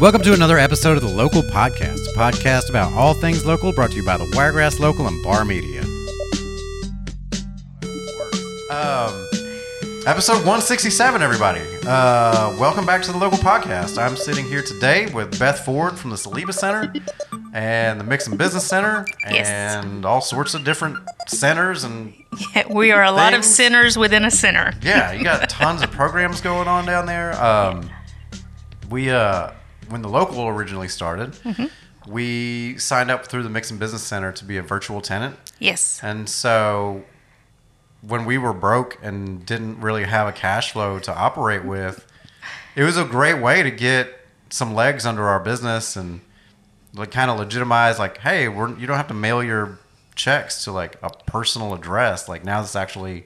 Welcome to another episode of the Local Podcast, a podcast about all things local brought to you by the Wiregrass Local and Bar Media. Um, episode 167, everybody. Uh, welcome back to the Local Podcast. I'm sitting here today with Beth Ford from the Saliba Center and the Mixon Business Center Yes. and all sorts of different centers and yeah, we are a lot of centers within a center. yeah, you got tons of programs going on down there. Um, we uh, when the local originally started, we signed up through the Mixon Business Center to be a virtual tenant, Yes. and so when we were broke and didn't really have a cash flow to operate with, it was a great way to get some legs under our business and like kind of legitimize like, hey, we're you don't have to mail your checks to like a personal address. Like now it's actually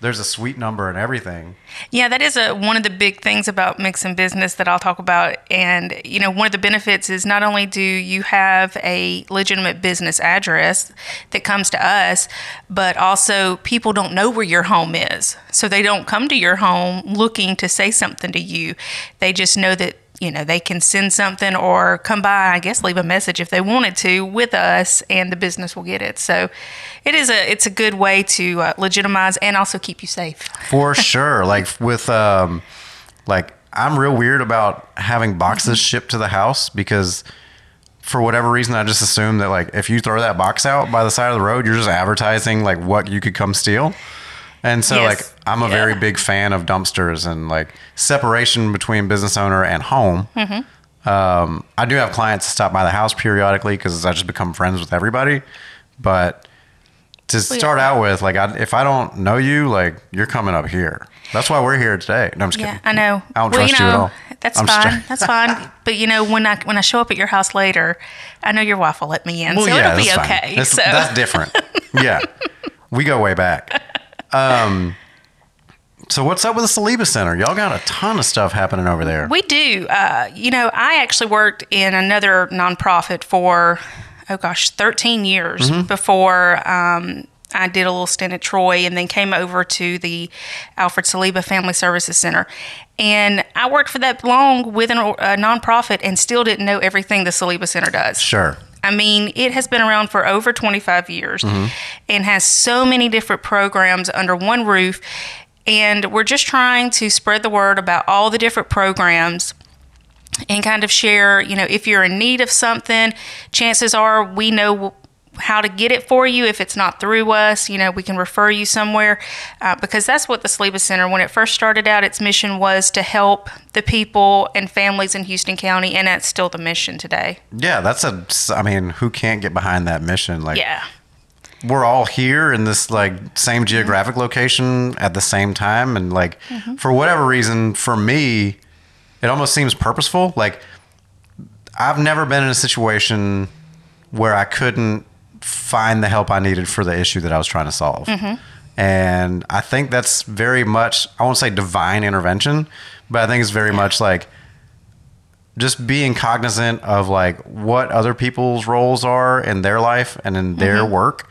there's a suite number and everything. Yeah, that is a, one of the big things about Mixon Business that I'll talk about. And, you know, one of the benefits is not only do you have a legitimate business address that comes to us, but also people don't know where your home is. So they don't come to your home looking to say something to you. They just know that, you know, they can send something or come by, I guess, leave a message if they wanted to with us and the business will get it. So it is a, it's a good way to uh, legitimize and also keep you safe. For sure. Like with um like I'm real weird about having boxes shipped to the house because for whatever reason I just assume that like if you throw that box out by the side of the road, you're just advertising like what you could come steal. And so Yes. like I'm a very big fan of dumpsters and like separation between business owner and home. Um, I do have clients stop by the house periodically because I just become friends with everybody. But to Well, start yeah. out with, like, I, if I don't know you, like, you're coming up here. That's why we're here today. No, I'm just Yeah, kidding. I know. I don't well, trust you you know, at all. That's I'm fine. That's fine. But you know, when I when I show up at your house later, I know your wife will let me in, Well, so yeah, it'll be that's fine. okay. That's, so that's different. yeah, we go way back. Um, so what's up with the Saliba Center? Y'all got a ton of stuff happening over there. we do. Uh, you know, I actually worked in another nonprofit for oh gosh, thirteen years Mm-hmm. before. Um, I did a little stint at Troy and then came over to the Alfred Saliba Family Services Center. And I worked for that long with an, a nonprofit and still didn't know everything the Saliba Center does. sure. I mean, it has been around for over 25 years Mm-hmm. and has so many different programs under one roof. And we're just trying to spread the word about all the different programs and kind of share, you know, if you're in need of something, chances are we know how to get it for you. If it's not through us, you know, we can refer you somewhere uh, because that's what the Saliba Center, when it first started out, its mission was to help the people and families in Houston County, and that's still the mission today. Yeah, that's a. I mean, who can't get behind that mission? Like, Yeah. we're all here in this like same geographic location at the same time and like for whatever reason for me it almost seems purposeful like i've never been in a situation where i couldn't find the help i needed for the issue that i was trying to solve mm-hmm. and i think that's very much i won't say divine intervention but i think it's very much like just being cognizant of like what other people's roles are in their life and in their mm-hmm. work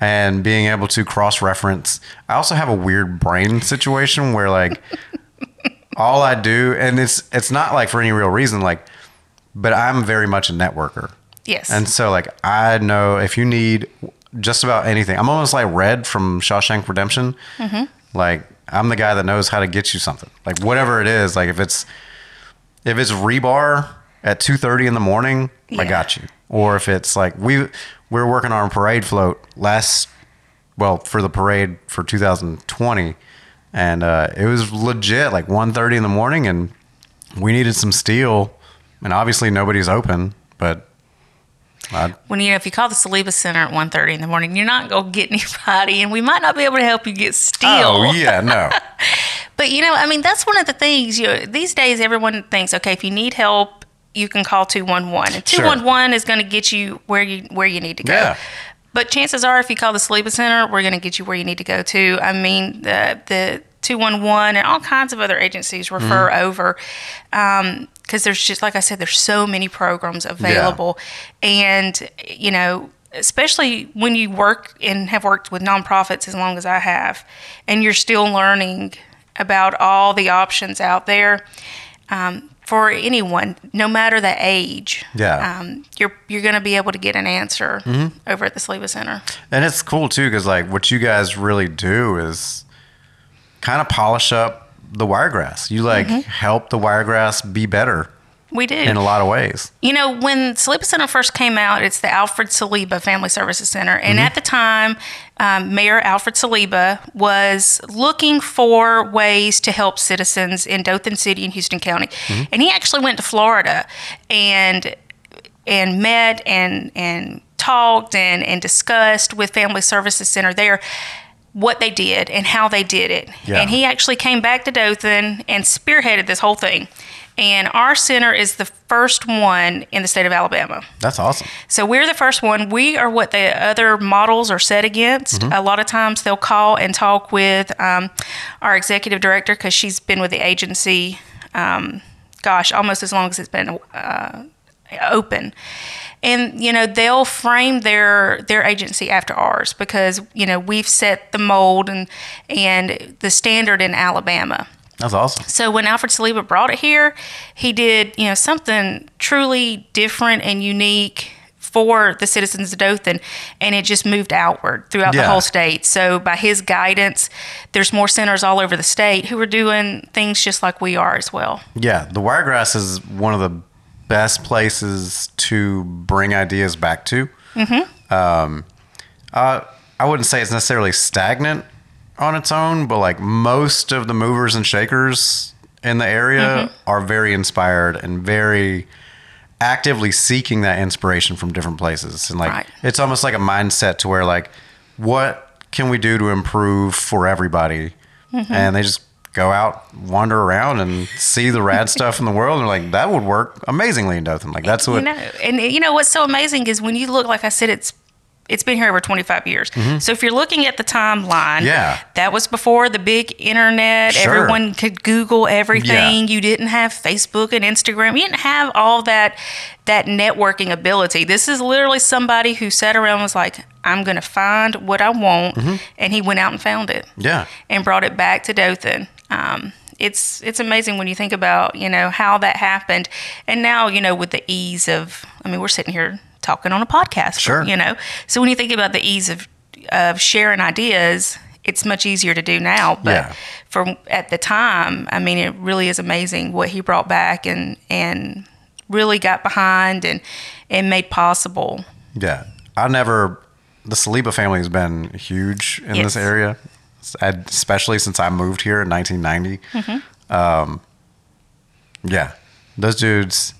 and being able to cross reference. I also have a weird brain situation where like all I do and it's it's not like for any real reason like but I'm very much a networker. Yes. And so like I know if you need just about anything. I'm almost like Red from Shawshank Redemption. Like I'm the guy that knows how to get you something. Like whatever it is, like if it's if it's rebar at 2:30 in the morning, I got you. Or if it's like we we are working on a parade float last well, for the parade for 2020 and uh, it was legit like 1:30 in the morning and we needed some steel and obviously nobody's open, but I, when you know if you call the Saliba Center at 1.30 in the morning, you're not gonna get anybody, and we might not be able to help you get steel. Oh yeah, no. But you know, I mean, that's one of the things. You know, these days, everyone thinks, okay, if you need help, you can call two one one, and two one one is going to get you where you where you need to go. Yeah. But chances are, if you call the Saliba Center, we're going to get you where you need to go to. I mean, the the two one one and all kinds of other agencies refer over. Um, because there's just like I said, there's so many programs available, and you know especially when you work and have worked with nonprofits as long as I have, and you're still learning about all the options out there. Um, for anyone, no matter the age, Yeah. um, you're you're going to be able to get an answer Mm-hmm. over at the Saliba Center. And it's cool too because like what you guys really do is kind of polish up the wiregrass. You like Mm-hmm. help the wiregrass be better We do. in a lot of ways. You know, when Saliba Center first came out, it's the Alfred Saliba Family Services Center. And at the time, um, Mayor Alfred Saliba was looking for ways to help citizens in Dothan City and Houston County. And he actually went to Florida and and met and and talked and, and discussed with Family Services Center there what they did and how they did it. Yeah. And he actually came back to Dothan and spearheaded this whole thing. And our center is the first one in the state of Alabama. That's awesome. So we're the first one. We are what the other models are set against. A lot of times they'll call and talk with um, our executive director because she's been with the agency, um, gosh, almost as long as it's been uh, open. And you know they'll frame their their agency after ours because you know we've set the mold and and the standard in Alabama. That's awesome. So when Alfred Saliba brought it here, he did, you know, something truly different and unique for the citizens of Dothan, and it just moved outward throughout the whole state. So by his guidance, there's more centers all over the state who are doing things just like we are as well. Yeah, the wiregrass is one of the best places to bring ideas back to. Mm-hmm. Um, uh, I wouldn't say it's necessarily stagnant on its own, but like most of the movers and shakers in the area are very inspired and very actively seeking that inspiration from different places. And like Right. it's almost like a mindset to where like what can we do to improve for everybody? And they just go out, wander around and see the rad stuff in the world and like that would work amazingly in Dothan. Like that's what you know, and you know what's so amazing is when you look, like I said, it's it's been here over 25 years. So if you're looking at the timeline, Mm-hmm. Yeah. that was before the big internet. Sure. Everyone could Google everything. You didn't have Facebook and Instagram. You didn't have all that that networking ability. This is literally somebody who sat around and was like, "I'm going to find what I want," Mm-hmm. and he went out and found it Yeah. and brought it back to Dothan. Um, it's it's amazing when you think about you know how that happened, and now you know with the ease of I mean we're sitting here talking on a podcast, Sure. You know, so when you think about the ease of of sharing ideas, it's much easier to do now. But Yeah. for at the time, I mean, it really is amazing what he brought back and and really got behind and and made possible. Yeah, I never. The Saliba family has been huge in Yes. this area, especially since I moved here in 1990. Um, yeah, those dudes,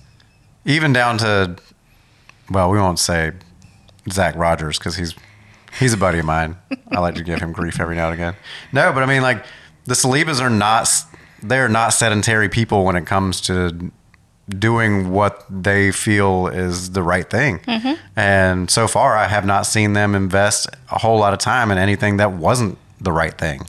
even down to, well, we won't say Zach Rogers because he's he's a buddy of mine. I like to give him grief every now and again. No, but I mean, like the Salibas are not they're not sedentary people when it comes to doing what they feel is the right thing. And so far, I have not seen them invest a whole lot of time in anything that wasn't the right thing.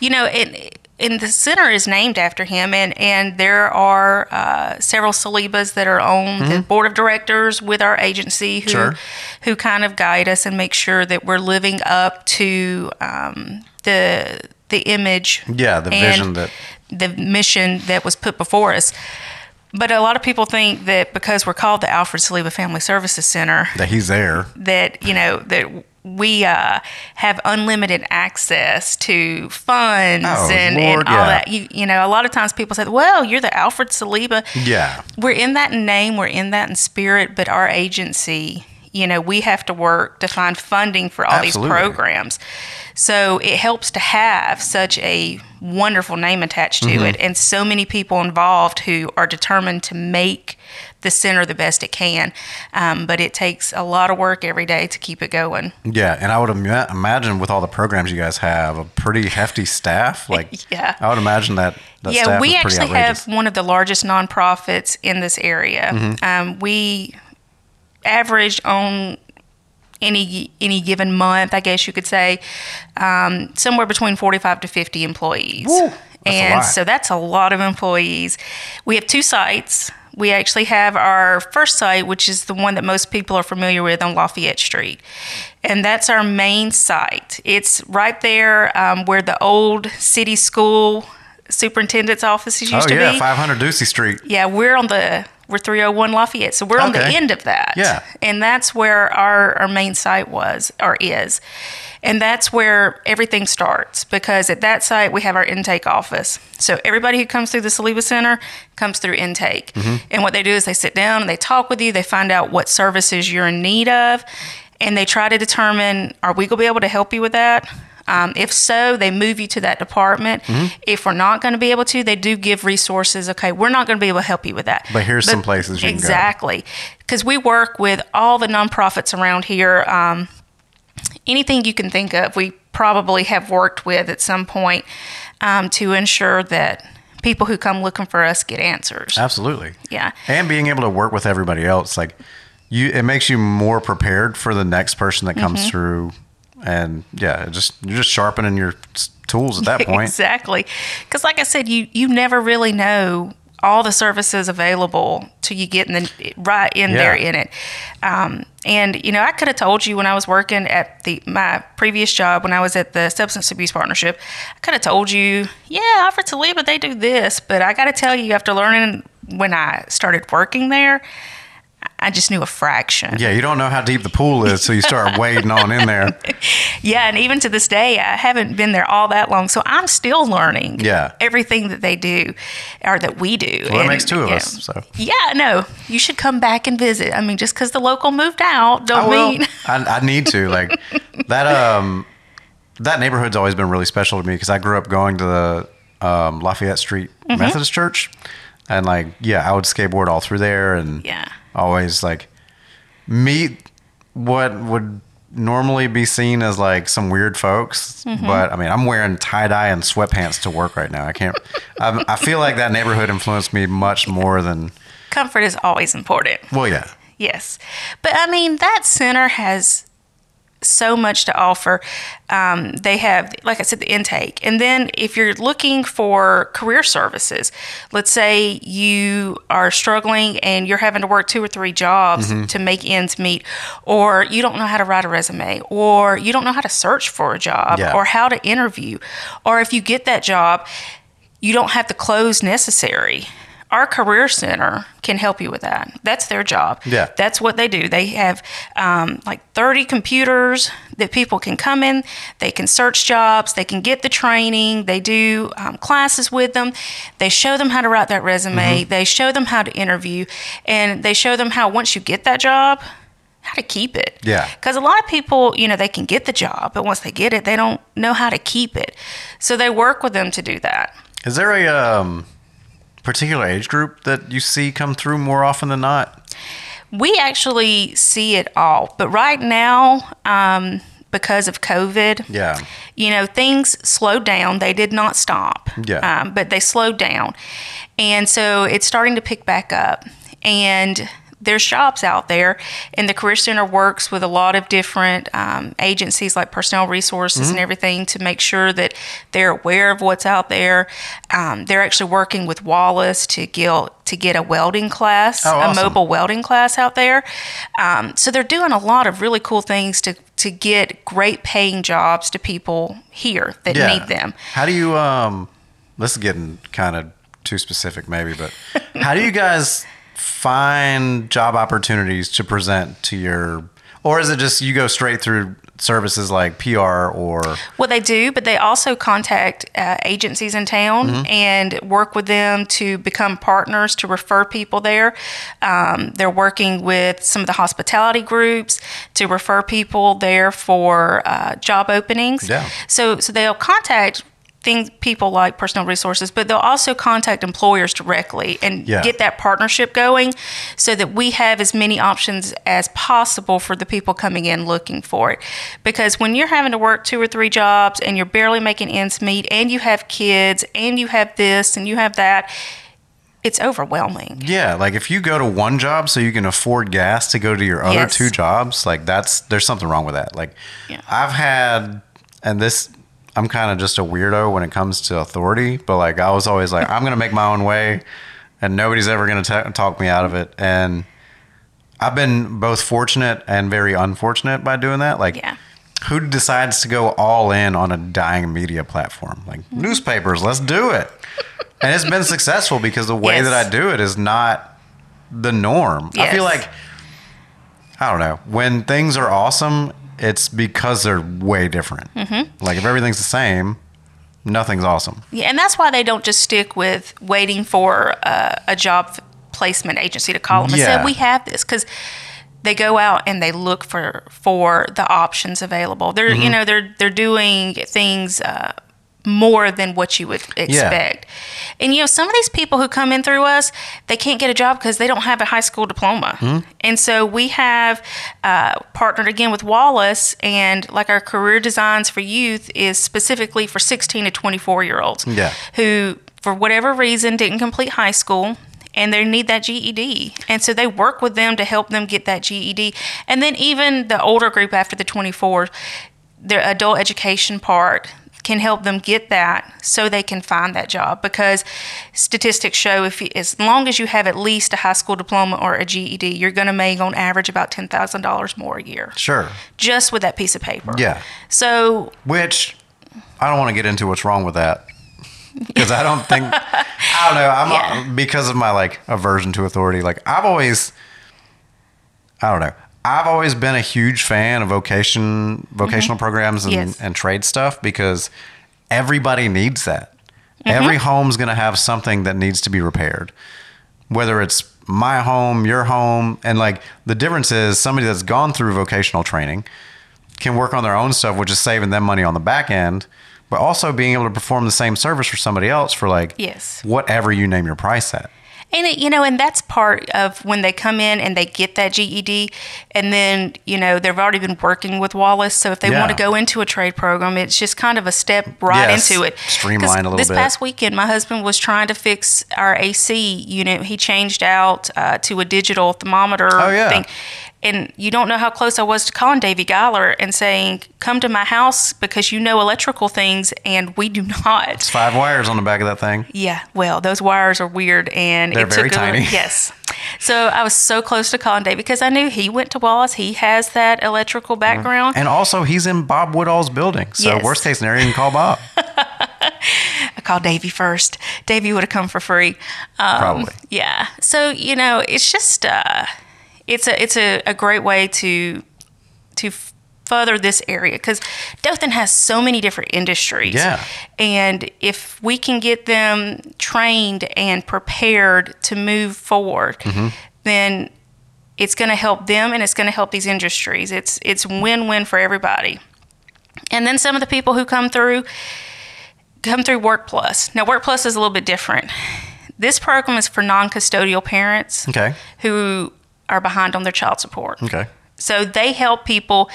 you know, it, and the center is named after him, and and there are uh, several Salibas that are on the board of directors with our agency who Sure. who kind of guide us and make sure that we're living up to um, the the image, Yeah, the vision that- the mission that was put before us. But a lot of people think that because we're called the Alfred Saliba Family Services Center, That he's there. that you know that we uh, have unlimited access to funds Oh, and, Lord, and all yeah. that. You, you know, a lot of times people say, "Well, you're the Alfred Saliba." Yeah. We're in that in name, we're in that in spirit, but our agency, you know, we have to work to find funding for all Absolutely. these programs. So it helps to have such a wonderful name attached to Mm-hmm. it and so many people involved who are determined to make the center the best it can. Um, but it takes a lot of work every day to keep it going. Yeah, and I would ima- imagine with all the programs you guys have, a pretty hefty staff. Like, Yeah. I would imagine that. that yeah, staff we actually outrageous. have one of the largest nonprofits in this area. Mm-hmm. Um, we average on any any given month, I guess you could say, um, somewhere between forty five to fifty employees. Woo, and so that's a lot of employees. We have two sites. We actually have our first site, which is the one that most people are familiar with on Lafayette Street. And that's our main site. It's right there um, where the old city school superintendent's offices used oh to yeah, be. 500 Dusy Street. Yeah, we're on the we're 301 Lafayette, so we're on the end of that. Yeah. and that's where our our main site was or is, and that's where everything starts because at that site we have our intake office. So everybody who comes through the Saliba Center comes through intake, Mm-hmm. and what they do is they sit down and they talk with you. They find out what services you're in need of, and they try to determine are we going to be able to help you with that. Um, if so, they move you to that department. Mm-hmm. If we're not going to be able to, they do give resources. Okay, we're not going to be able to help you with that. But here's some places you can go. exactly because we work with all the nonprofits around here. Um, anything you can think of, we probably have worked with at some point um, to ensure that people who come looking for us get answers. Absolutely. Yeah. And being able to work with everybody else, like you, it makes you more prepared for the next person that Mm-hmm. comes through. And yeah, just you're just sharpening your tools at that point. exactly. Because, like I said, you you never really know all the services available till you get in the right in Yeah. there in it. Um, and you know, I could have told you when I was working at the my previous job when I was at the substance abuse partnership, I could have told you, yeah, offer to leave, but they do this. But I got to tell you, after learning when I started working there, I just knew a fraction. Yeah, you don't know how deep the pool is, so you start wading on in there. Yeah, and even to this day, I haven't been there all that long, so I'm still learning. Yeah. everything that they do, or that we do. Well, that And, makes two of yeah. us. So Yeah, no, you should come back and visit. I mean, just because the local moved out, don't will. mean. I, I need to like that. Um, that neighborhood's always been really special to me because I grew up going to the um, Lafayette Street Mm-hmm. Methodist Church, and like yeah, I would skateboard all through there, and Yeah. always like meet what would normally be seen as like some weird folks. Mm-hmm. But I mean, I'm wearing tie dye and sweatpants to work right now. I can't. I, I feel like that neighborhood influenced me much more than. Comfort is always important. Well, yeah. Yes. But I mean, that center has so much to offer. Um, they have, like I said, the intake. And then if you're looking for career services, let's say you are struggling and you're having to work two or three jobs Mm-hmm. to make ends meet, or you don't know how to write a resume, or you don't know how to search for a job, Yeah. or how to interview, or if you get that job, you don't have the clothes necessary. Our career center can help you with that. That's their job. Yeah. That's what they do. They have um, like 30 computers that people can come in. They can search jobs. They can get the training. They do um, classes with them. They show them how to write that resume. They show them how to interview. And they show them how, once you get that job, how to keep it. Yeah. Because a lot of people, you know, they can get the job, but once they get it, they don't know how to keep it. So they work with them to do that. Is there a um, particular age group that you see come through more often than not? We actually see it all, but right now, um, because of COVID, Yeah. you know, things slowed down. They did not stop, Yeah. um, but they slowed down, and so it's starting to pick back up. And there's jobs out there, and the Career Center works with a lot of different um, agencies like Personnel Resources Mm-hmm. and everything to make sure that they're aware of what's out there. Um, they're actually working with Wallace to get to get a welding class, Oh, a mobile welding class out there. Um, so they're doing a lot of really cool things to to get great paying jobs to people here that Yeah. need them. How do you um this is getting kind of too specific maybe, but how do you guys find job opportunities to present to your or is it just you go straight through services like PR or Well, they do, but they also contact uh, agencies in town Mm-hmm. and work with them to become partners to refer people there. Um, they're working with some of the hospitality groups to refer people there for uh, job openings. Yeah. So, so they'll contact things people like personal resources, but they'll also contact employers directly and Yeah. get that partnership going, so that we have as many options as possible for the people coming in looking for it. Because when you're having to work two or three jobs and you're barely making ends meet, and you have kids, and you have this and you have that, it's overwhelming. Yeah, like if you go to one job so you can afford gas to go to your other Yes. two jobs, like that's there's something wrong with that. Like Yeah. I've had and this I'm kind of just a weirdo when it comes to authority, but like I was always like I'm going to make my own way and nobody's ever going to talk me out of it. And I've been both fortunate and very unfortunate by doing that. Like, Yeah. who decides to go all in on a dying media platform? Like Mm-hmm. newspapers, let's do it. and it's been successful because the way Yes. that I do it is not the norm. I feel like I don't know when things are awesome. It's because they're way different. Mm-hmm. Like if everything's the same, nothing's awesome. Yeah, and that's why they don't just stick with waiting for uh, a job placement agency to call them and Yeah. say we have this because they go out and they look for for the options available. They're Mm-hmm. you know they're they're doing things. Uh, more than what you would expect. And you know, some of these people who come in through us, they can't get a job because they don't have a high school diploma. Mm-hmm. And so we have uh, partnered again with Wallace, and like our career designs for youth is specifically for 16 to 24 year olds Yeah. who, for whatever reason, didn't complete high school and they need that GED. And so they work with them to help them get that GED. And then even the older group after the 24, their adult education part can help them get that so they can find that job because statistics show if you, as long as you have at least a high school diploma or a GED you're going to make on average about $10,000 more a year Sure. just with that piece of paper. Yeah. So Which I don't want to get into what's wrong with that because I don't think I don't know. I'm Yeah. because of my like aversion to authority. Like I've always, I don't know. I've always been a huge fan of vocation vocational programs and, Mm-hmm. Yes. and trade stuff because everybody needs that. Mm-hmm. Every home's going to have something that needs to be repaired, whether it's my home, your home, and like the difference is somebody that's gone through vocational training can work on their own stuff, which is saving them money on the back end, but also being able to perform the same service for somebody else for like Yes. whatever you name your price at. And it, you know, and that's part of when they come in and they get that GED, and then you know they've already been working with Wallace. So if they Yeah. want to go into a trade program, it's just kind of a step right Yes, into it. streamlined a little This bit. past weekend, my husband was trying to fix our AC unit. He changed out uh, to a digital thermometer Oh, yeah. thing. And you don't know how close I was to calling Davy Geiler and saying, "Come to my house because you know electrical things, and we do not." It's five wires on the back of that thing. Yeah, well, those wires are weird, and They're it very took a little- tiny. yes. So I was so close to calling Dave because I knew he went to Wallace. He has that electrical background. And also, he's in Bob Woodall's building. So, Yes. worst case scenario, you can call Bob. I called Davey first. Davey would have come for free. Um, Probably. Yeah. So you know, it's just uh, it's a it's a, a great way to to further this area because Dothan has so many different industries. Yeah. And if we can get them trained and prepared to move forward, Mm-hmm. then it's going to help them and it's going to help these industries. It's it's win-win for everybody. And then some of the people who come through come through Work Plus. Now Work Plus is a little bit different. This program is for non-custodial parents Okay. who are behind on their child support. Okay. So they help people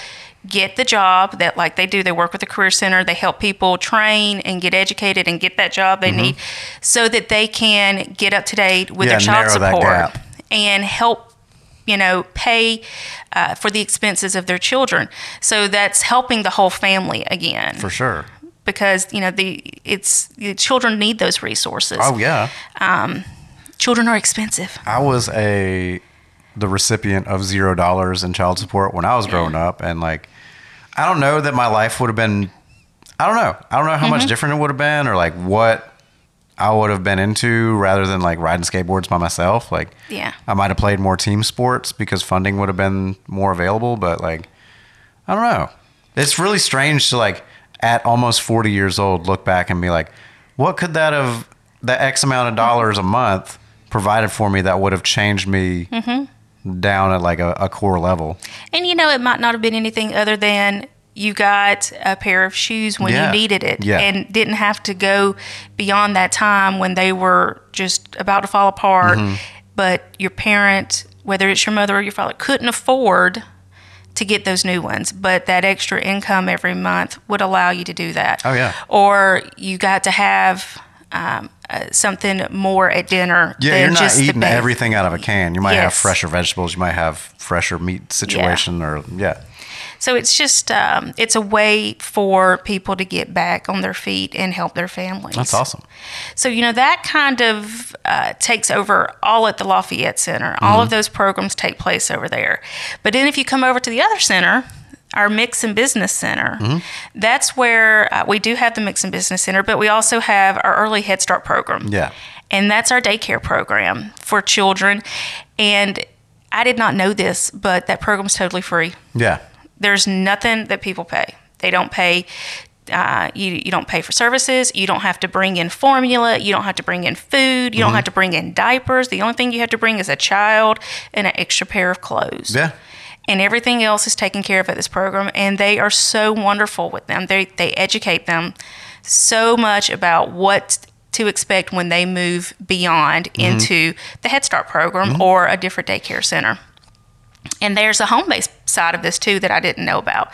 get the job that like they do. They work with the career center. They help people train and get educated and get that job they need so that they can get up to date with Yeah, their child support and help you know pay uh, for the expenses of their children. So that's helping the whole family again For sure. because you know the it's the children need those resources. Oh, yeah. um, Children are expensive. I was a the recipient of zero dollars in child support when I was growing up, and like, I don't know that my life would have been. I don't know. I don't know how much Mm-hmm. different it would have been, or like what I would have been into rather than like riding skateboards by myself. Like, Yeah. I might have played more team sports because funding would have been more available. But like, I don't know. It's really strange to like at almost forty years old look back and be like, what could that have that X amount of dollars a month provided for me that would have changed me Mm-hmm. Down at like a, a core level? And you know, it might not have been anything other than you got a pair of shoes when Yeah. you needed it Yeah. and didn't have to go beyond that time when they were just about to fall apart. Mm-hmm. But your parent, whether it's your mother or your father, couldn't afford to get those new ones. But that extra income every month would allow you to do that. Oh, yeah. Or you got to have um, uh, something more at dinner. Yeah, you're not eating everything out of a can. You might have fresher vegetables. You might have fresher meat situation, or yeah, So it's just um, it's a way for people to get back on their feet and help their families. That's awesome. So you know that kind of uh, takes over all at the Lafayette Center. All of those programs take place over there. But then if you come over to the other center, our Mixon Business Center, that's where uh, we do have the Mixon Business Center, but we also have our Early Head Start program. Yeah. And that's our daycare program for children. And I did not know this, but that program's totally free. Yeah. There's nothing that people pay. They don't pay. Uh, you, you don't pay for services. You don't have to bring in formula. You don't have to bring in food. You don't have to bring in diapers. The only thing you have to bring is a child and an extra pair of clothes. Yeah. And everything else is taken care of at this program. And they are so wonderful with them. They, they educate them so much about what to expect when they move beyond into the Head Start program or a different daycare center. And there's a home based side of this too that I didn't know about.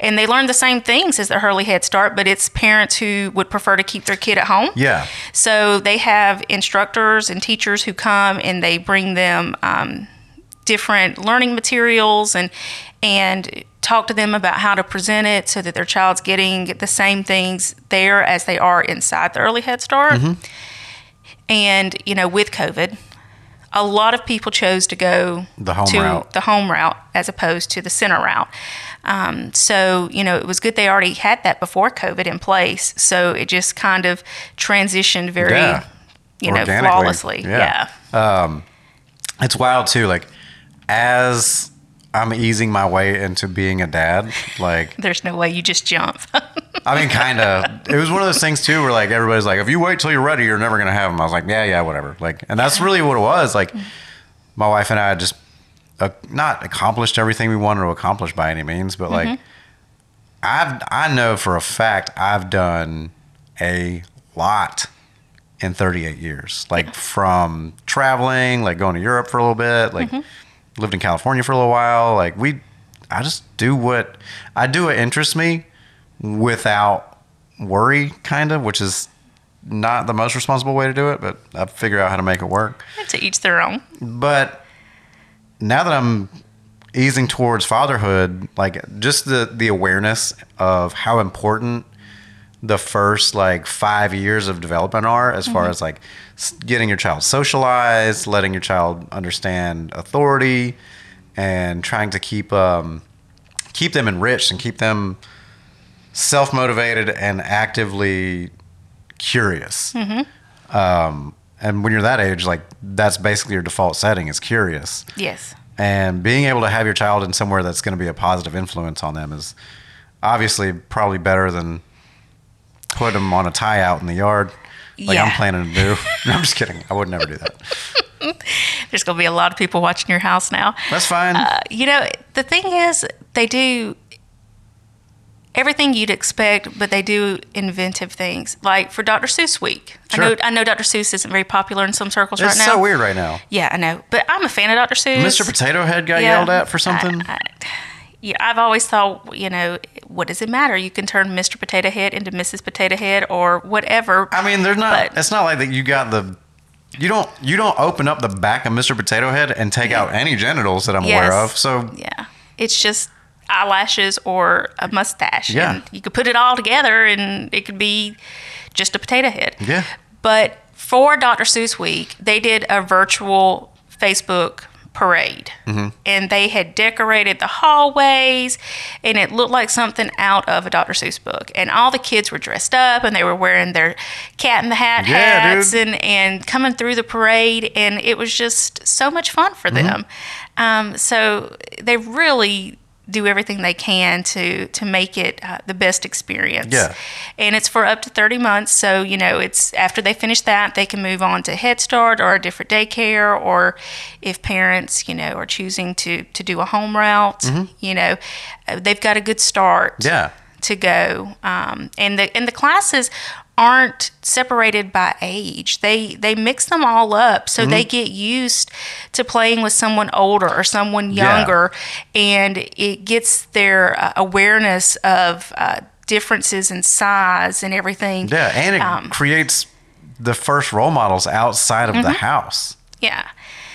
And they learn the same things as the Early Head Start, but it's parents who would prefer to keep their kid at home. Yeah. So they have instructors and teachers who come and they bring them um, different learning materials and and talk to them about how to present it so that their child's getting the same things there as they are inside the early Head Start. And you know, with COVID, a lot of people chose to go The home to route. the home route as opposed to the center route. Um, so you know, it was good they already had that before COVID in place. So it just kind of transitioned very, Yeah. you know, flawlessly. Yeah. yeah. It's wild too. Like as I'm easing my way into being a dad, like There's no way you just jump. I mean, kind of. It was one of those things too, where like everybody's like, if you wait till you're ready, you're never gonna have them. I was like, yeah, yeah, whatever. Like, and that's really what it was. Like, my wife and I just uh, not accomplished everything we wanted to accomplish by any means, but like, I've I know for a fact I've done a lot in 38 years. Like from traveling, like going to Europe for a little bit, like lived in California for a little while. Like we, I just do what I do. What interests me without worry, kind of, which is not the most responsible way to do it, but I figure out how to make it work. to each their own. But now that I'm easing towards fatherhood, like just the the awareness of how important the first like five years of development are, as far as like getting your child socialized, letting your child understand authority, and trying to keep um, keep them enriched and keep them self motivated and actively curious. Um, and when you're that age, like that's basically your default setting is curious. Yes. And being able to have your child in somewhere that's going to be a positive influence on them is obviously probably better than put them on a tie out in the yard like I'm planning to do. No, I'm just kidding. I would never do that. There's going to be a lot of people watching your house now. That's fine. Uh, you know, the thing is, they do everything you'd expect, but they do inventive things. Like for Dr. Seuss Week. Sure. I know I know Dr. Seuss isn't very popular in some circles it's right now. It's so weird right now. Yeah, I know. But I'm a fan of Dr. Seuss. Mr. Potato Head got Yeah. yelled at for something. I, I, yeah, I've always thought, you know, what does it matter? You can turn Mr. Potato Head into Mrs. Potato Head or whatever. I mean, they're not. But- it's not like that. You got the. You don't. You don't open up the back of Mr. Potato Head and take out any genitals that I'm aware of. So Yeah. It's just eyelashes or a mustache. Yeah. And you could put it all together and it could be just a potato head. yeah, But for Dr. Seuss Week, they did a virtual Facebook parade. Mm-hmm. And they had decorated the hallways and it looked like something out of a Dr. Seuss book. And all the kids were dressed up and they were wearing their cat in the hat Yeah, hats dude. and, and coming through the parade and it was just so much fun for Mm-hmm. them. Um, so they really do everything they can to to make it uh, the best experience. Yeah. And it's for up to 30 months. So, you know, it's after they finish that, they can move on to Head Start or a different daycare. Or if parents, you know, are choosing to, to do a home route, you know, uh, they've got a good start Mm-hmm. yeah. to go. Um, and the and the classes aren't separated by age. They they mix them all up so they get used to playing with someone older or someone Yeah. younger, and it gets their uh, awareness of uh, differences in size and everything. Yeah, and it Um, creates the first role models outside of Mm-hmm. the house. Yeah.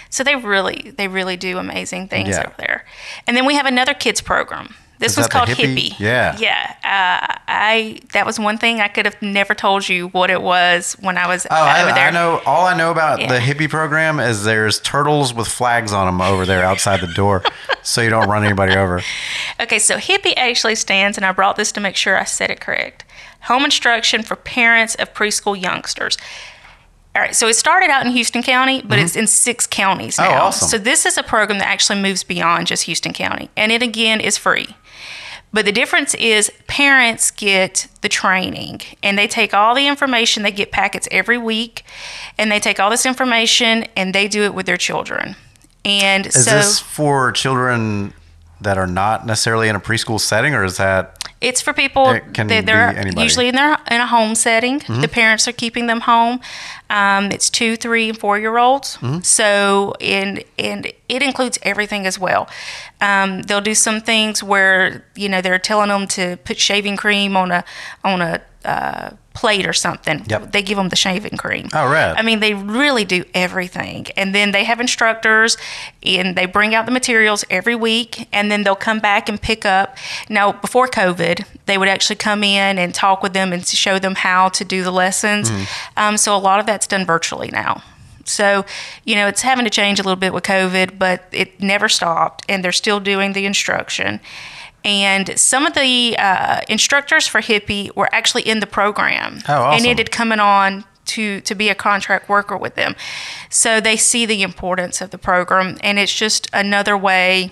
So they really they really do amazing things Yeah. over there. And then we have another kids program This Is was called HIPPY? HIPPY. Yeah. Yeah. Uh, I that was one thing I could have never told you what it was when I was Oh, I, over there. I know. All I know about Yeah. the HIPPY program is there's turtles with flags on them over there outside the door, so you don't run anybody over. Okay, so HIPPY actually stands, and I brought this to make sure I said it correct. Home instruction for parents of preschool youngsters. All right, so it started out in Houston County, but it's in six counties Mm-hmm. Oh, awesome. So this is a program that actually moves beyond just Houston County, and it again is free. But the difference is parents get the training and they take all the information, they get packets every week, and they take all this information and they do it with their children. And Is so this for children that are not necessarily in a preschool setting, or is that It's for people It they're. Mm-hmm. usually in their in a home setting. The parents are keeping them home. Um, it's two, three, and four year olds. Mm-hmm. So and and it includes everything as well. Um, they'll do some things where you know they're telling them to put shaving cream on a on a uh, plate or something. Yep. They give them the shaving cream. Oh, rad. I mean, they really do everything. And then they have instructors and they bring out the materials every week and then they'll come back and pick up. Now, before COVID, they would actually come in and talk with them and show them how to do the lessons. Um, so a lot of that's done virtually now. So, you know, it's having to change a little bit with COVID, but it never stopped and they're still doing the instruction. And some of the uh, instructors for HIPPY were actually in the program Oh, awesome. and ended coming on to to be a contract worker with them. So they see the importance of the program, and it's just another way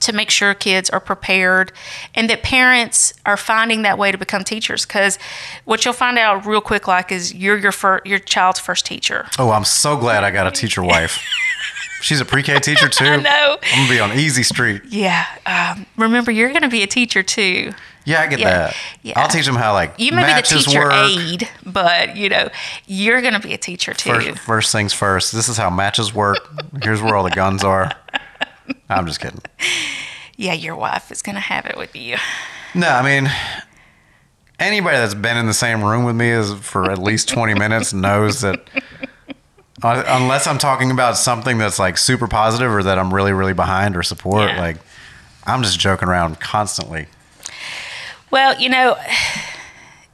to make sure kids are prepared and that parents are finding that way to become teachers because what you'll find out real quick like is you're your fir- your child's first teacher Oh, I'm so glad I got a teacher wife. She's a pre-K teacher too. I know. I'm gonna be on easy street. yeah um, remember you're going to be a teacher too Yeah, I get Yeah, that. yeah. I'll teach them how like you may be the teacher work. aide but you know you're going to be a teacher too First, first things first. This is how matches work. Here's where all the guns are. I'm just kidding. yeah your wife is going to have it with you No, I mean, anybody that's been in the same room with me is for at least 20 minutes knows that uh, unless I'm talking about something that's like super positive or that I'm really, really behind or support, Yeah. like I'm just joking around constantly. Well, you know,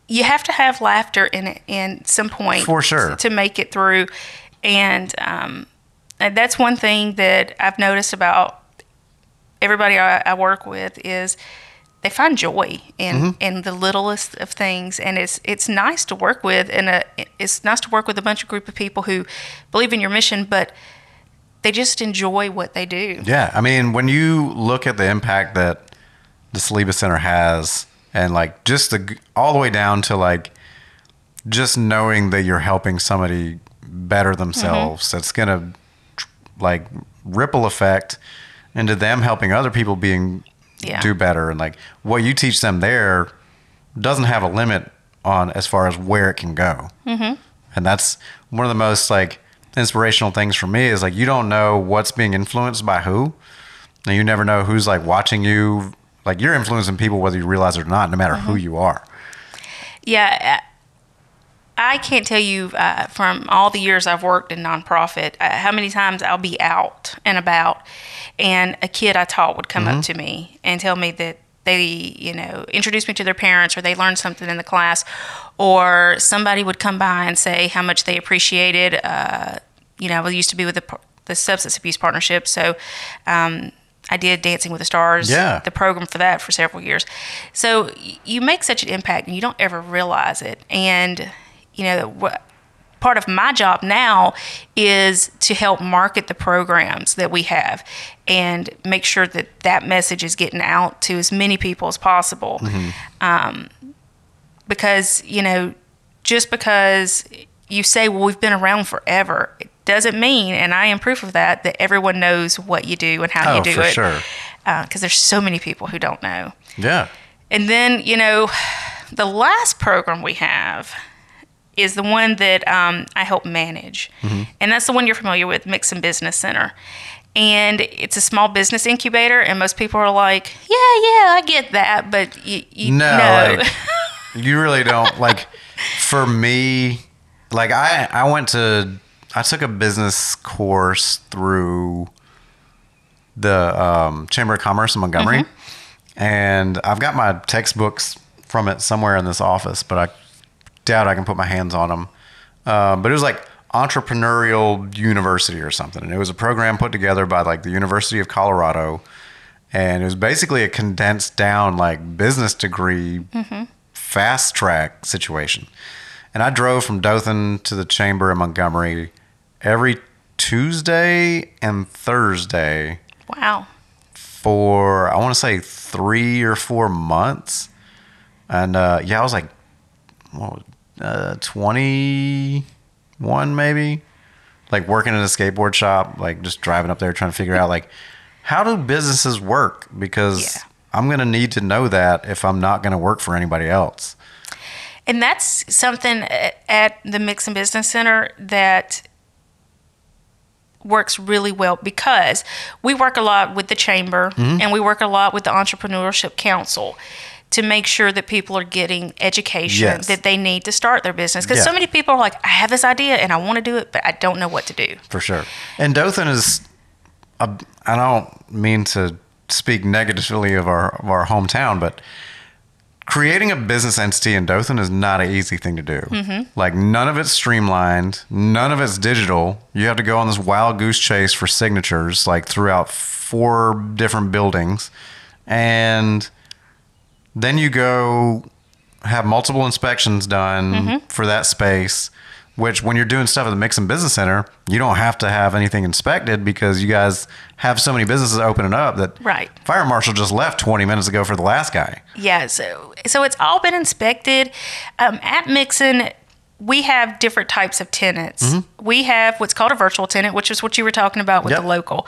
you have to have laughter in it in some point For sure. to make it through, and um, and that's one thing that I've noticed about everybody I, I work with is they find joy in Mm-hmm. in the littlest of things, and it's it's nice to work with, and a, it's nice to work with a bunch of group of people who believe in your mission, but they just enjoy what they do. Yeah, I mean, when you look at the impact that the Saliba Center has, and like just the all the way down to like just knowing that you're helping somebody better themselves, that's gonna like ripple effect into them helping other people being Yeah. do better, and like what you teach them there doesn't have a limit on as far as where it can go. Mm-hmm. And that's one of the most like inspirational things for me is like you don't know what's being influenced by who, and you never know who's like watching you. Like you're influencing people whether you realize it or not, no matter who you are. Yeah, I can't tell you uh, from all the years I've worked in nonprofit uh, how many times I'll be out and about, and a kid I taught would come up to me and tell me that they, you know, introduced me to their parents or they learned something in the class, or somebody would come by and say how much they appreciated. Uh, you know, I used to be with the, the substance abuse partnership, so. Um, I did Dancing with the Stars, Yeah. the program for that for several years. So y- you make such an impact and you don't ever realize it. And, you know, what part of my job now is to help market the programs that we have and make sure that that message is getting out to as many people as possible. Um, because, you know, just because you say, well, we've been around forever, it doesn't mean, and I am proof of that, that everyone knows what you do and how Oh, you do for it sure. because there's so many people who don't know. Yeah. And then, you know, the last program we have is the one that um, I help manage. And that's the one you're familiar with, Mixon Business Center. And it's a small business incubator, and most people are like, yeah, yeah, I get that. But you, you No, no. like, you really don't like. For me, like I, I went to, I took a business course through the um, Chamber of Commerce in Montgomery, and I've got my textbooks from it somewhere in this office, but I doubt I can put my hands on them. Um, but it was like entrepreneurial university or something, and it was a program put together by like the University of Colorado, and it was basically a condensed down like business degree fast track situation. And I drove from Dothan to the chamber in Montgomery every Tuesday and Thursday Wow. for I want to say three or four months, and uh, yeah, I was like, was- uh, twenty one maybe, like working in a skateboard shop, like just driving up there trying to figure out like how do businesses work because Yeah. I'm gonna need to know that if I'm not gonna work for anybody else. And that's something at at the Mixon Business Center that works really well because we work a lot with the chamber Mm-hmm. and we work a lot with the Entrepreneurship Council to make sure that people are getting education Yes. that they need to start their business. Because so many people are like, I have this idea and I want to do it, but I don't know what to do. for sure. And Dothan is, a, I don't mean to speak negatively of our of our hometown, but creating a business entity in Dothan is not an easy thing to do. Mm-hmm. Like none of it's streamlined, none of it's digital. You have to go on this wild goose chase for signatures, like throughout four different buildings, and then you go have multiple inspections done for that space. Which, when you're doing stuff at the Mixon Business Center, you don't have to have anything inspected because you guys have so many businesses opening up that Right. fire marshal just left 20 minutes ago for the last guy. Yeah, so so it's all been inspected. Um, at Mixon, we have different types of tenants. Mm-hmm. We have what's called a virtual tenant, which is what you were talking about with Yep. the local,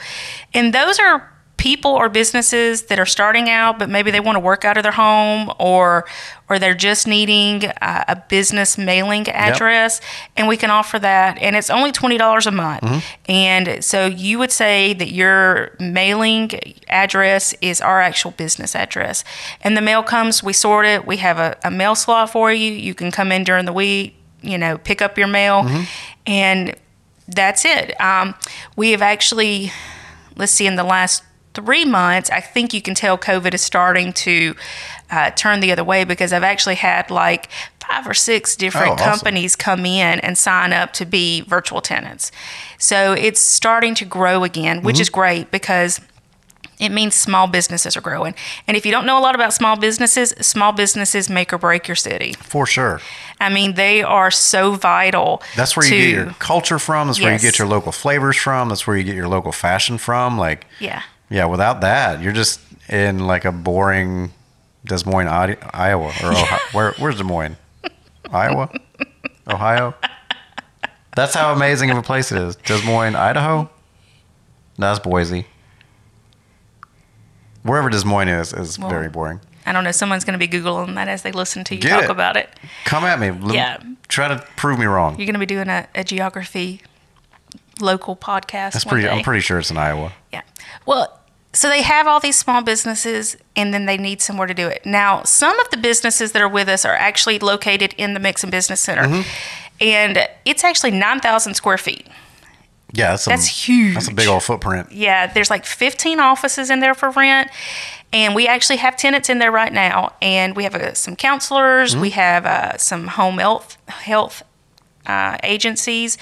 and those are people or businesses that are starting out, but maybe they want to work out of their home or or they're just needing uh, a business mailing address, and we can offer that, and it's only twenty dollars a month. Mm-hmm. And so you would say that your mailing address is our actual business address, and the mail comes, we sort it, we have a, a mail slot for you. You can come in during the week, you know, pick up your mail, Mm-hmm. and that's it. Um, we have actually, let's see, in the last three months, I think you can tell COVID is starting to uh, turn the other way because I've actually had like five or six different Oh, awesome. companies come in and sign up to be virtual tenants. So it's starting to grow again, which Mm-hmm. is great because it means small businesses are growing. And if you don't know a lot about small businesses, small businesses make or break your city. For sure. I mean, they are so vital. That's where you to, get your culture from. That's where you get your local flavors from. That's where you get your local fashion from. Like, Yeah. Yeah, without that, you're just in like a boring Des Moines, Iowa, or Ohio. Where, where's Des Moines? Iowa? Ohio? That's how amazing of a place it is. Des Moines, Idaho? No, that's Boise. Wherever Des Moines is, is Well, very boring. I don't know. Someone's going to be Googling that as they listen to you Get talk it. about it. Come at me. Yeah. Try to prove me wrong. You're going to be doing a, a geography local podcast. That's pretty. day. I'm pretty sure it's in Iowa. Yeah. Well, so they have all these small businesses and then they need somewhere to do it. Now, some of the businesses that are with us are actually located in the Mixon Business Center. Mm-hmm. And it's actually 9,000 square feet. Yeah, that's, That's huge. That's a big old footprint. Yeah, there's like 15 offices in there for rent. And we actually have tenants in there right now. And we have uh, some counselors, we have uh, some home health, health uh, agencies.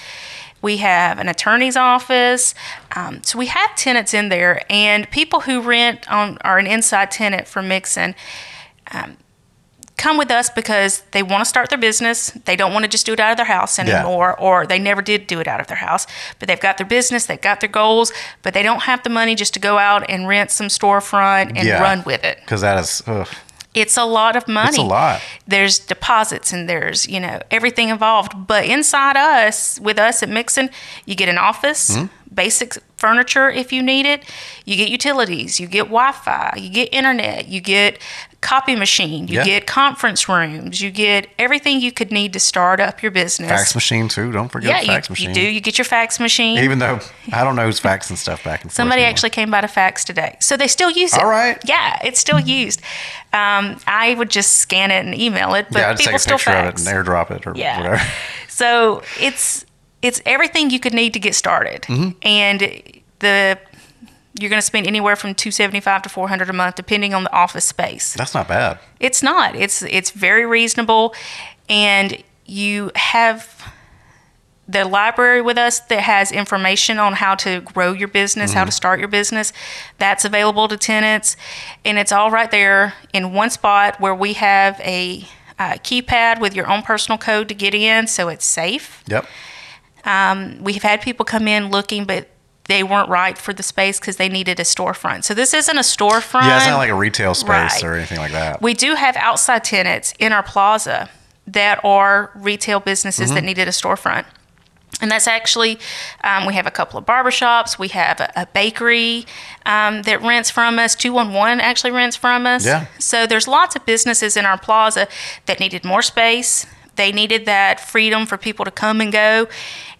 We have an attorney's office. Um, so we have tenants in there, and people who rent on are an inside tenant for Mixon. Um, come with us because they want to start their business. They don't want to just do it out of their house Yeah. anymore, or they never did do it out of their house. But they've got their business, they've got their goals, but they don't have the money just to go out and rent some storefront and Yeah. run with it. Because that is, ugh, It's a lot of money. It's a lot. There's deposits and there's, you know, everything involved. But inside us, with us at Mixon, you get an office, Hmm? basic furniture if you need it. You get utilities, you get Wi Fi, you get internet, you get copy machine, you Yeah. get conference rooms, you get everything you could need to start up your business. fax machine too. Don't forget yeah, the you, fax machine. you do. You get your fax machine. Even though I don't know who's faxing stuff back and forth. Somebody anymore. actually came by to fax today. So they still use it. All right. Yeah, it's still used. Um, I would just scan it and email it, but yeah, I'd people take a still picture fax. of it and airdrop it or Yeah. whatever. So it's it's everything you could need to get started. Mm-hmm. And the you're going to spend anywhere from 275 to 400 a month depending on the office space. That's not bad. It's not. It's it's very reasonable and you have the library with us that has information on how to grow your business, how to start your business. That's available to tenants, and it's all right there in one spot where we have a uh, keypad with your own personal code to get in, so it's safe. Yep. We've had people come in looking, but they weren't right for the space because they needed a storefront. So this isn't a storefront. Yeah, it's not like a retail space Right. or anything like that. We do have outside tenants in our plaza that are retail businesses that needed a storefront. And that's actually, um, we have a couple of barbershops. We have a, a bakery um, that rents from us. 211 actually rents from us. Yeah. So there's lots of businesses in our plaza that needed more space. They needed that freedom for people to come and go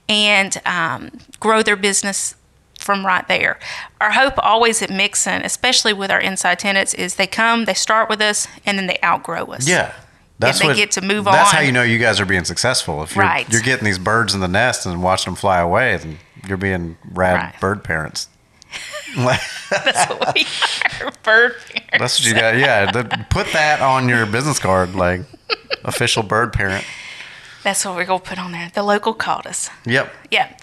and um, grow their business from right there. Our hope always at Mixon, especially with our inside tenants, is they come, they start with us, and then they outgrow us. Yeah. That's they what, get to move That's on. how you know you guys are being successful. If you're, Right. you're getting these birds in the nest and watching them fly away, then you're being rad Right. bird parents. That's what we are. Bird parents. That's what you got. Yeah, the, put that on your business card, like official bird parent. That's what we're gonna put on there. The local called us. Yep. Yeah.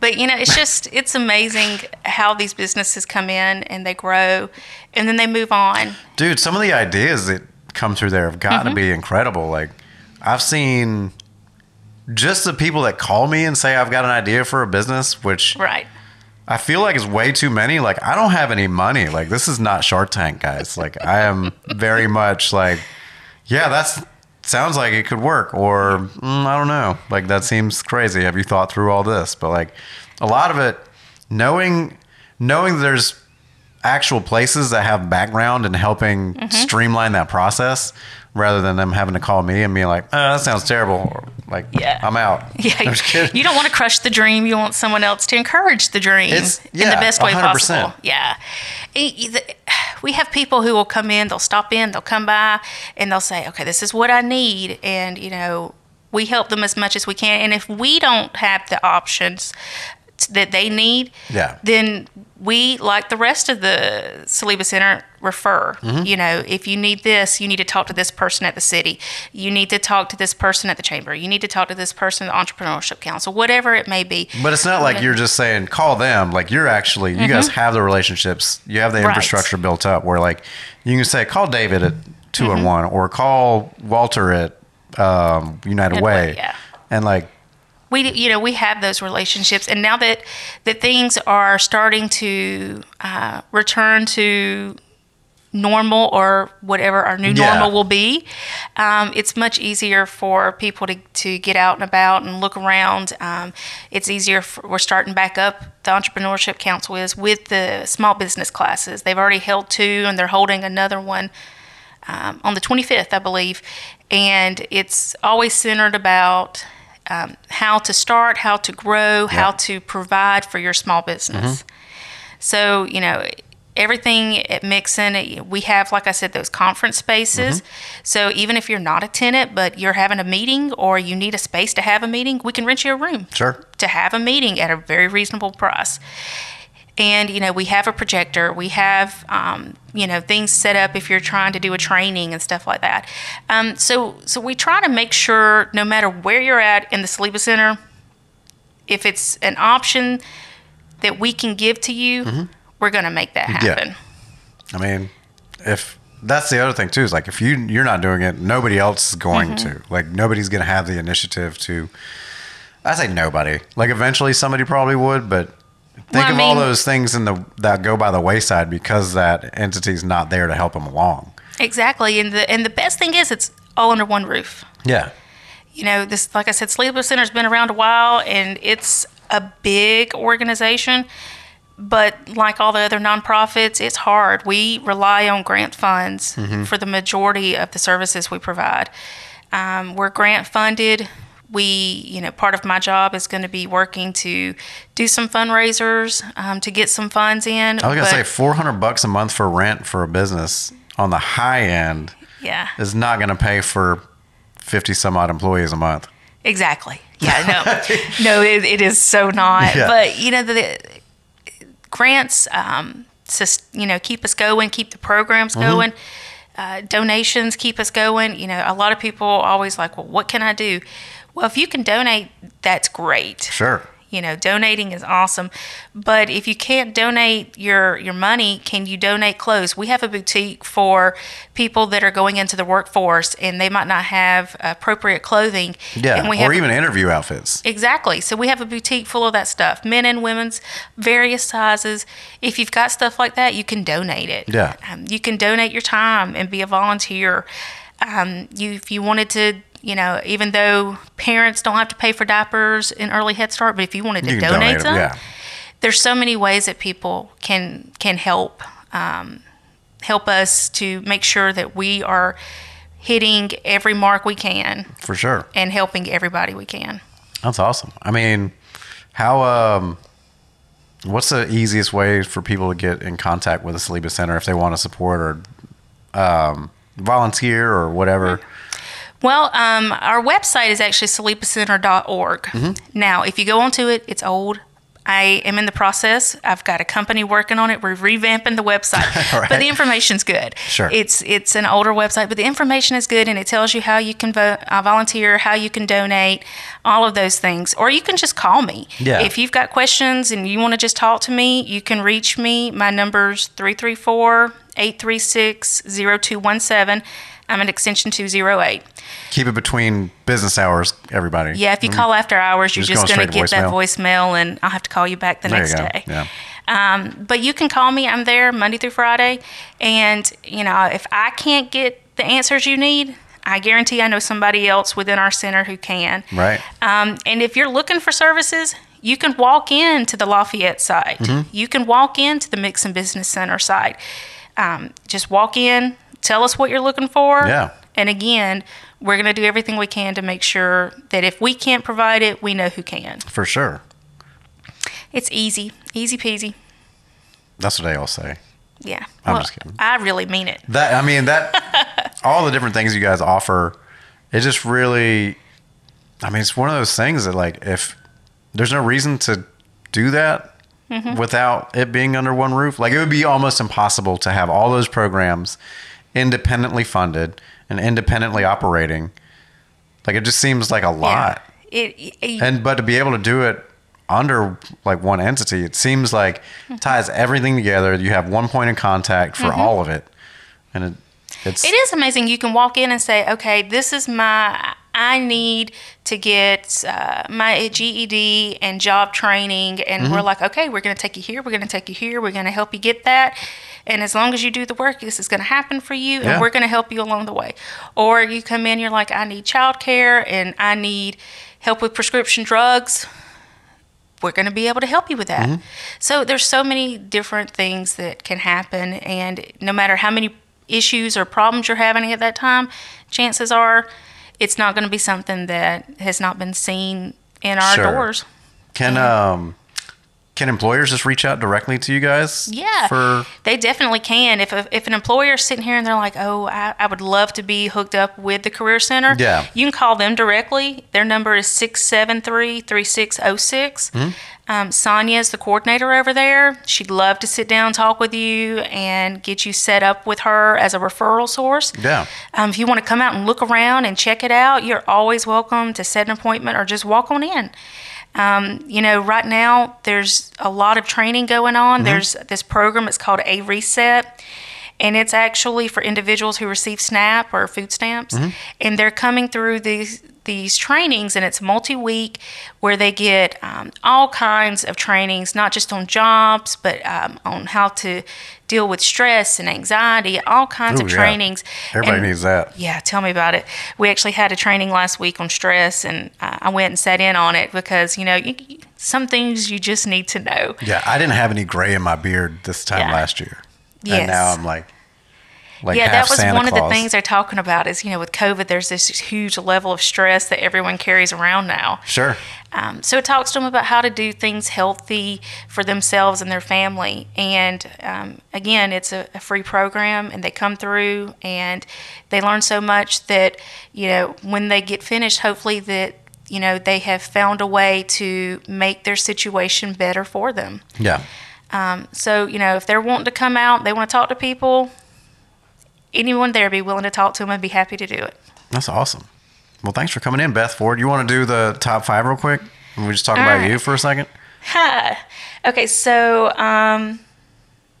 But you know, it's just it's amazing how these businesses come in and they grow and then they move on. Dude, some of the ideas that come through there have got to Mm-hmm. be incredible. Like, I've seen just the people that call me and say I've got an idea for a business, which Right. I feel like it's way too many. Like, I don't have any money. Like, this is not Shark Tank, guys. Like, I am very much like, yeah, that's sounds like it could work, or mm, I don't know. Like, that seems crazy. Have you thought through all this? But like, a lot of it, knowing knowing there's actual places that have background in helping Mm-hmm. streamline that process rather than them having to call me and being like, oh, that sounds terrible. Or like, Yeah. I'm out. Yeah, I'm you don't want to crush the dream. You want someone else to encourage the dream It's- in the best way 100%. possible. Yeah, we have people who will come in. They'll stop in. They'll come by, and they'll say, "Okay, this is what I need," and you know, we help them as much as we can. And if we don't have the options that they need, Yeah. then we, like the rest of the Saliba Center, refer. Mm-hmm. You know, if you need this, you need to talk to this person at the city. You need to talk to this person at the chamber. You need to talk to this person at the entrepreneurship council, whatever it may be. But it's not like you're just saying call them. Like you're actually you guys have the relationships. You have the Mm-hmm. Right. infrastructure built up where like you can say call David at 2 and one or call Walter at um, United United Way. Way, yeah. And like we you know we have those relationships and now that that things are starting to uh, return to normal or whatever our new Yeah. normal will be um, it's much easier for people to, to get out and about and look around um, it's easier for, we're starting back up the entrepreneurship council is with the small business classes they've already held two and they're holding another one um, on the 25th, I believe. And it's always centered about um, how to start, how to grow, how to provide for your small business. So, you know, everything at Mixon, we have, like I said, those conference spaces. So even if you're not a tenant, but you're having a meeting or you need a space to have a meeting, we can rent you a room sure. to have a meeting at a very reasonable price. And you know, we have a projector. We have um, you know things set up if you're trying to do a training and stuff like that. Um, so so we try to make sure no matter where you're at in the Saliba Center, if it's an option that we can give to you, we're going to make that Mm-hmm. Yeah. happen. I mean, if that's the other thing too is like if you you're not doing it, nobody else is going Mm-hmm. to. Like nobody's going to have the initiative to. I say nobody. Like eventually somebody probably would, but think Well, I of all those things in the that go by the wayside because that entity's not there to help them along. Exactly, and the and the best thing is it's all under one roof. Yeah. you know, this, like I said, Saliba Center's been around a while and it's a big organization. But like all the other nonprofits, it's hard. We rely on grant funds for the majority of the services we provide. Um, we're grant funded. We, you know, part of my job is going to be working to do some fundraisers um, to get some funds in. I was gonna say four hundred bucks a month for rent for a business on the high end yeah. is not gonna pay for fifty some odd employees a month. Exactly. Yeah, no, no, it, it is so not. Yeah. But you know, the, the grants, um, sus- you know keep us going, keep the programs Mm-hmm. going. Uh, donations keep us going. You know, a lot of people always like, well, what can I do? Well, if you can donate, that's great. Sure. You know, donating is awesome, but if you can't donate your your money, can you donate clothes? We have a boutique for people that are going into the workforce and they might not have appropriate clothing. Yeah. and we or have even interview outfits. Exactly. So we have a boutique full of that stuff, men and women's, various sizes. If you've got stuff like that, you can donate it. Yeah. Um, you can donate your time and be a volunteer. Um, you, if you wanted to, you know, even though parents don't have to pay for diapers in early Head Start, but if you wanted to You can donate, them, yeah. there's so many ways that people can can help um, help us to make sure that we are hitting every mark we can For sure. and helping everybody we can. That's awesome. I mean, how um what's the easiest way for people to get in contact with the Saliba Center if they want to support or um volunteer or whatever? Well, um, our website is actually salibacenter.org. Mm-hmm. Now, if you go onto it, it's old. I am in the process. I've got a company working on it. We're revamping the website, right. but the information's good. Sure. It's it's an older website, but the information is good, and it tells you how you can vo- uh, volunteer, how you can donate, all of those things. Or you can just call me. Yeah. If you've got questions and you want to just talk to me, you can reach me. My number's 334 836 0217. I'm at extension 208. Keep it between business hours, everybody. Yeah, if you call after hours, you're Just just, going to get that voicemail, and I'll have to call you back the There next day. Yeah. Um, but you can call me. I'm there Monday through Friday, and you know if I can't get the answers you need, I guarantee I know somebody else within our center who can. Right. Um, and if you're looking for services, you can walk into the Lafayette site. Mm-hmm. You can walk into the Mixon Business Center site. Um, just walk in, tell us what you're looking for. Yeah. And again, we're going to do everything we can to make sure that if we can't provide it, we know who can. For sure. It's easy, easy peasy. That's what they all say. Yeah. I'm just kidding. I really mean it. That I mean that all the different things you guys offer, it just really I mean it's one of those things that like if there's no reason to do that Mm-hmm. without it being under one roof. Like it would be almost impossible to have all those programs independently funded and independently operating. Like it just seems like a lot. Yeah. It, it, And but to be able to do it under like one entity, it seems like Mm-hmm. ties everything together. You have one point of contact for all of it, and it it's It is amazing. You can walk in and say, okay, this is my, I need to get uh, my GED and job training. And Mm-hmm. we're like, okay, we're going to take you here. We're going to take you here. We're going to help you get that. And as long as you do the work, this is going to happen for you. Yeah. And we're going to help you along the way. Or you come in, you're like, I need childcare and I need help with prescription drugs we're going to be able to help you with that. Mm-hmm. So there's so many different things that can happen, and no matter how many issues or problems you're having at that time, chances are it's not going to be something that has not been seen in our Sure. doors. Can um can employers just reach out directly to you guys? Yeah, For they definitely can. If, a, if an employer is sitting here and they're like, "Oh, I, I would love to be hooked up with the Career Center," Yeah. you can call them directly. Their number is six seven three three six zero six. Mm-hmm. Um, Sonia is the coordinator over there. She'd love to sit down, talk with you, and get you set up with her as a referral source. Yeah. Um, if you want to come out and look around and check it out, you're always welcome to set an appointment or just walk on in. Um, you know, right now there's a lot of training going on. There's this program. It's called A Reset, and it's actually for individuals who receive SNAP or food stamps, and they're coming through these these trainings, and it's multi-week where they get um, all kinds of trainings, not just on jobs, but um, on how to deal with stress and anxiety, all kinds Ooh, of yeah. trainings. Everybody And- needs that. yeah, tell me about it. We actually had a training last week on stress, and uh, I went and sat in on it because you know you- some things you just need to know. Yeah, I didn't have any gray in my beard this time Yeah. last year. Yes. And now I'm like like yeah, that was Santa one of the things they're talking about. Is you know with COVID, there's this huge level of stress that everyone carries around now. Sure. Um, so it talks to them about how to do things healthy for themselves and their family. And um, again, it's a, a free program, and they come through and they learn so much that you know when they get finished, hopefully that you know they have found a way to make their situation better for them. Yeah. Um, so you know, if they're wanting to come out, they want to talk to people. Anyone there be willing to talk to them and be happy to do it. That's awesome. Well, thanks for coming in, Beth Ford. You want to do the top five real quick? And we just talk All about right. you for a second. Hi. Okay, so um,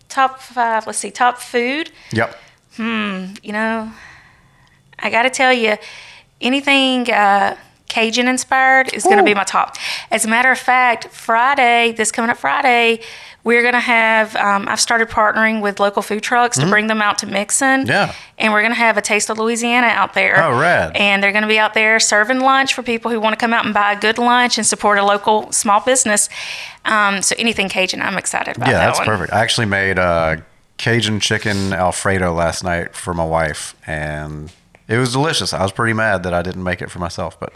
top five. Let's see. Top food. Yep. Hmm, you know, I got to tell you, anything uh, Cajun inspired is going to be my top. As a matter of fact, Friday, this coming up Friday, we're going to have. Um, I've started partnering with local food trucks to bring them out to Mixon. Mm-hmm. Yeah. And we're going to have a Taste of Louisiana out there. Oh, rad. And they're going to be out there serving lunch for people who want to come out and buy a good lunch and support a local small business. Um, so anything Cajun, I'm excited about Yeah, that that's one. perfect. I actually made uh, Cajun chicken Alfredo last night for my wife, and it was delicious. I was pretty mad that I didn't make it for myself, but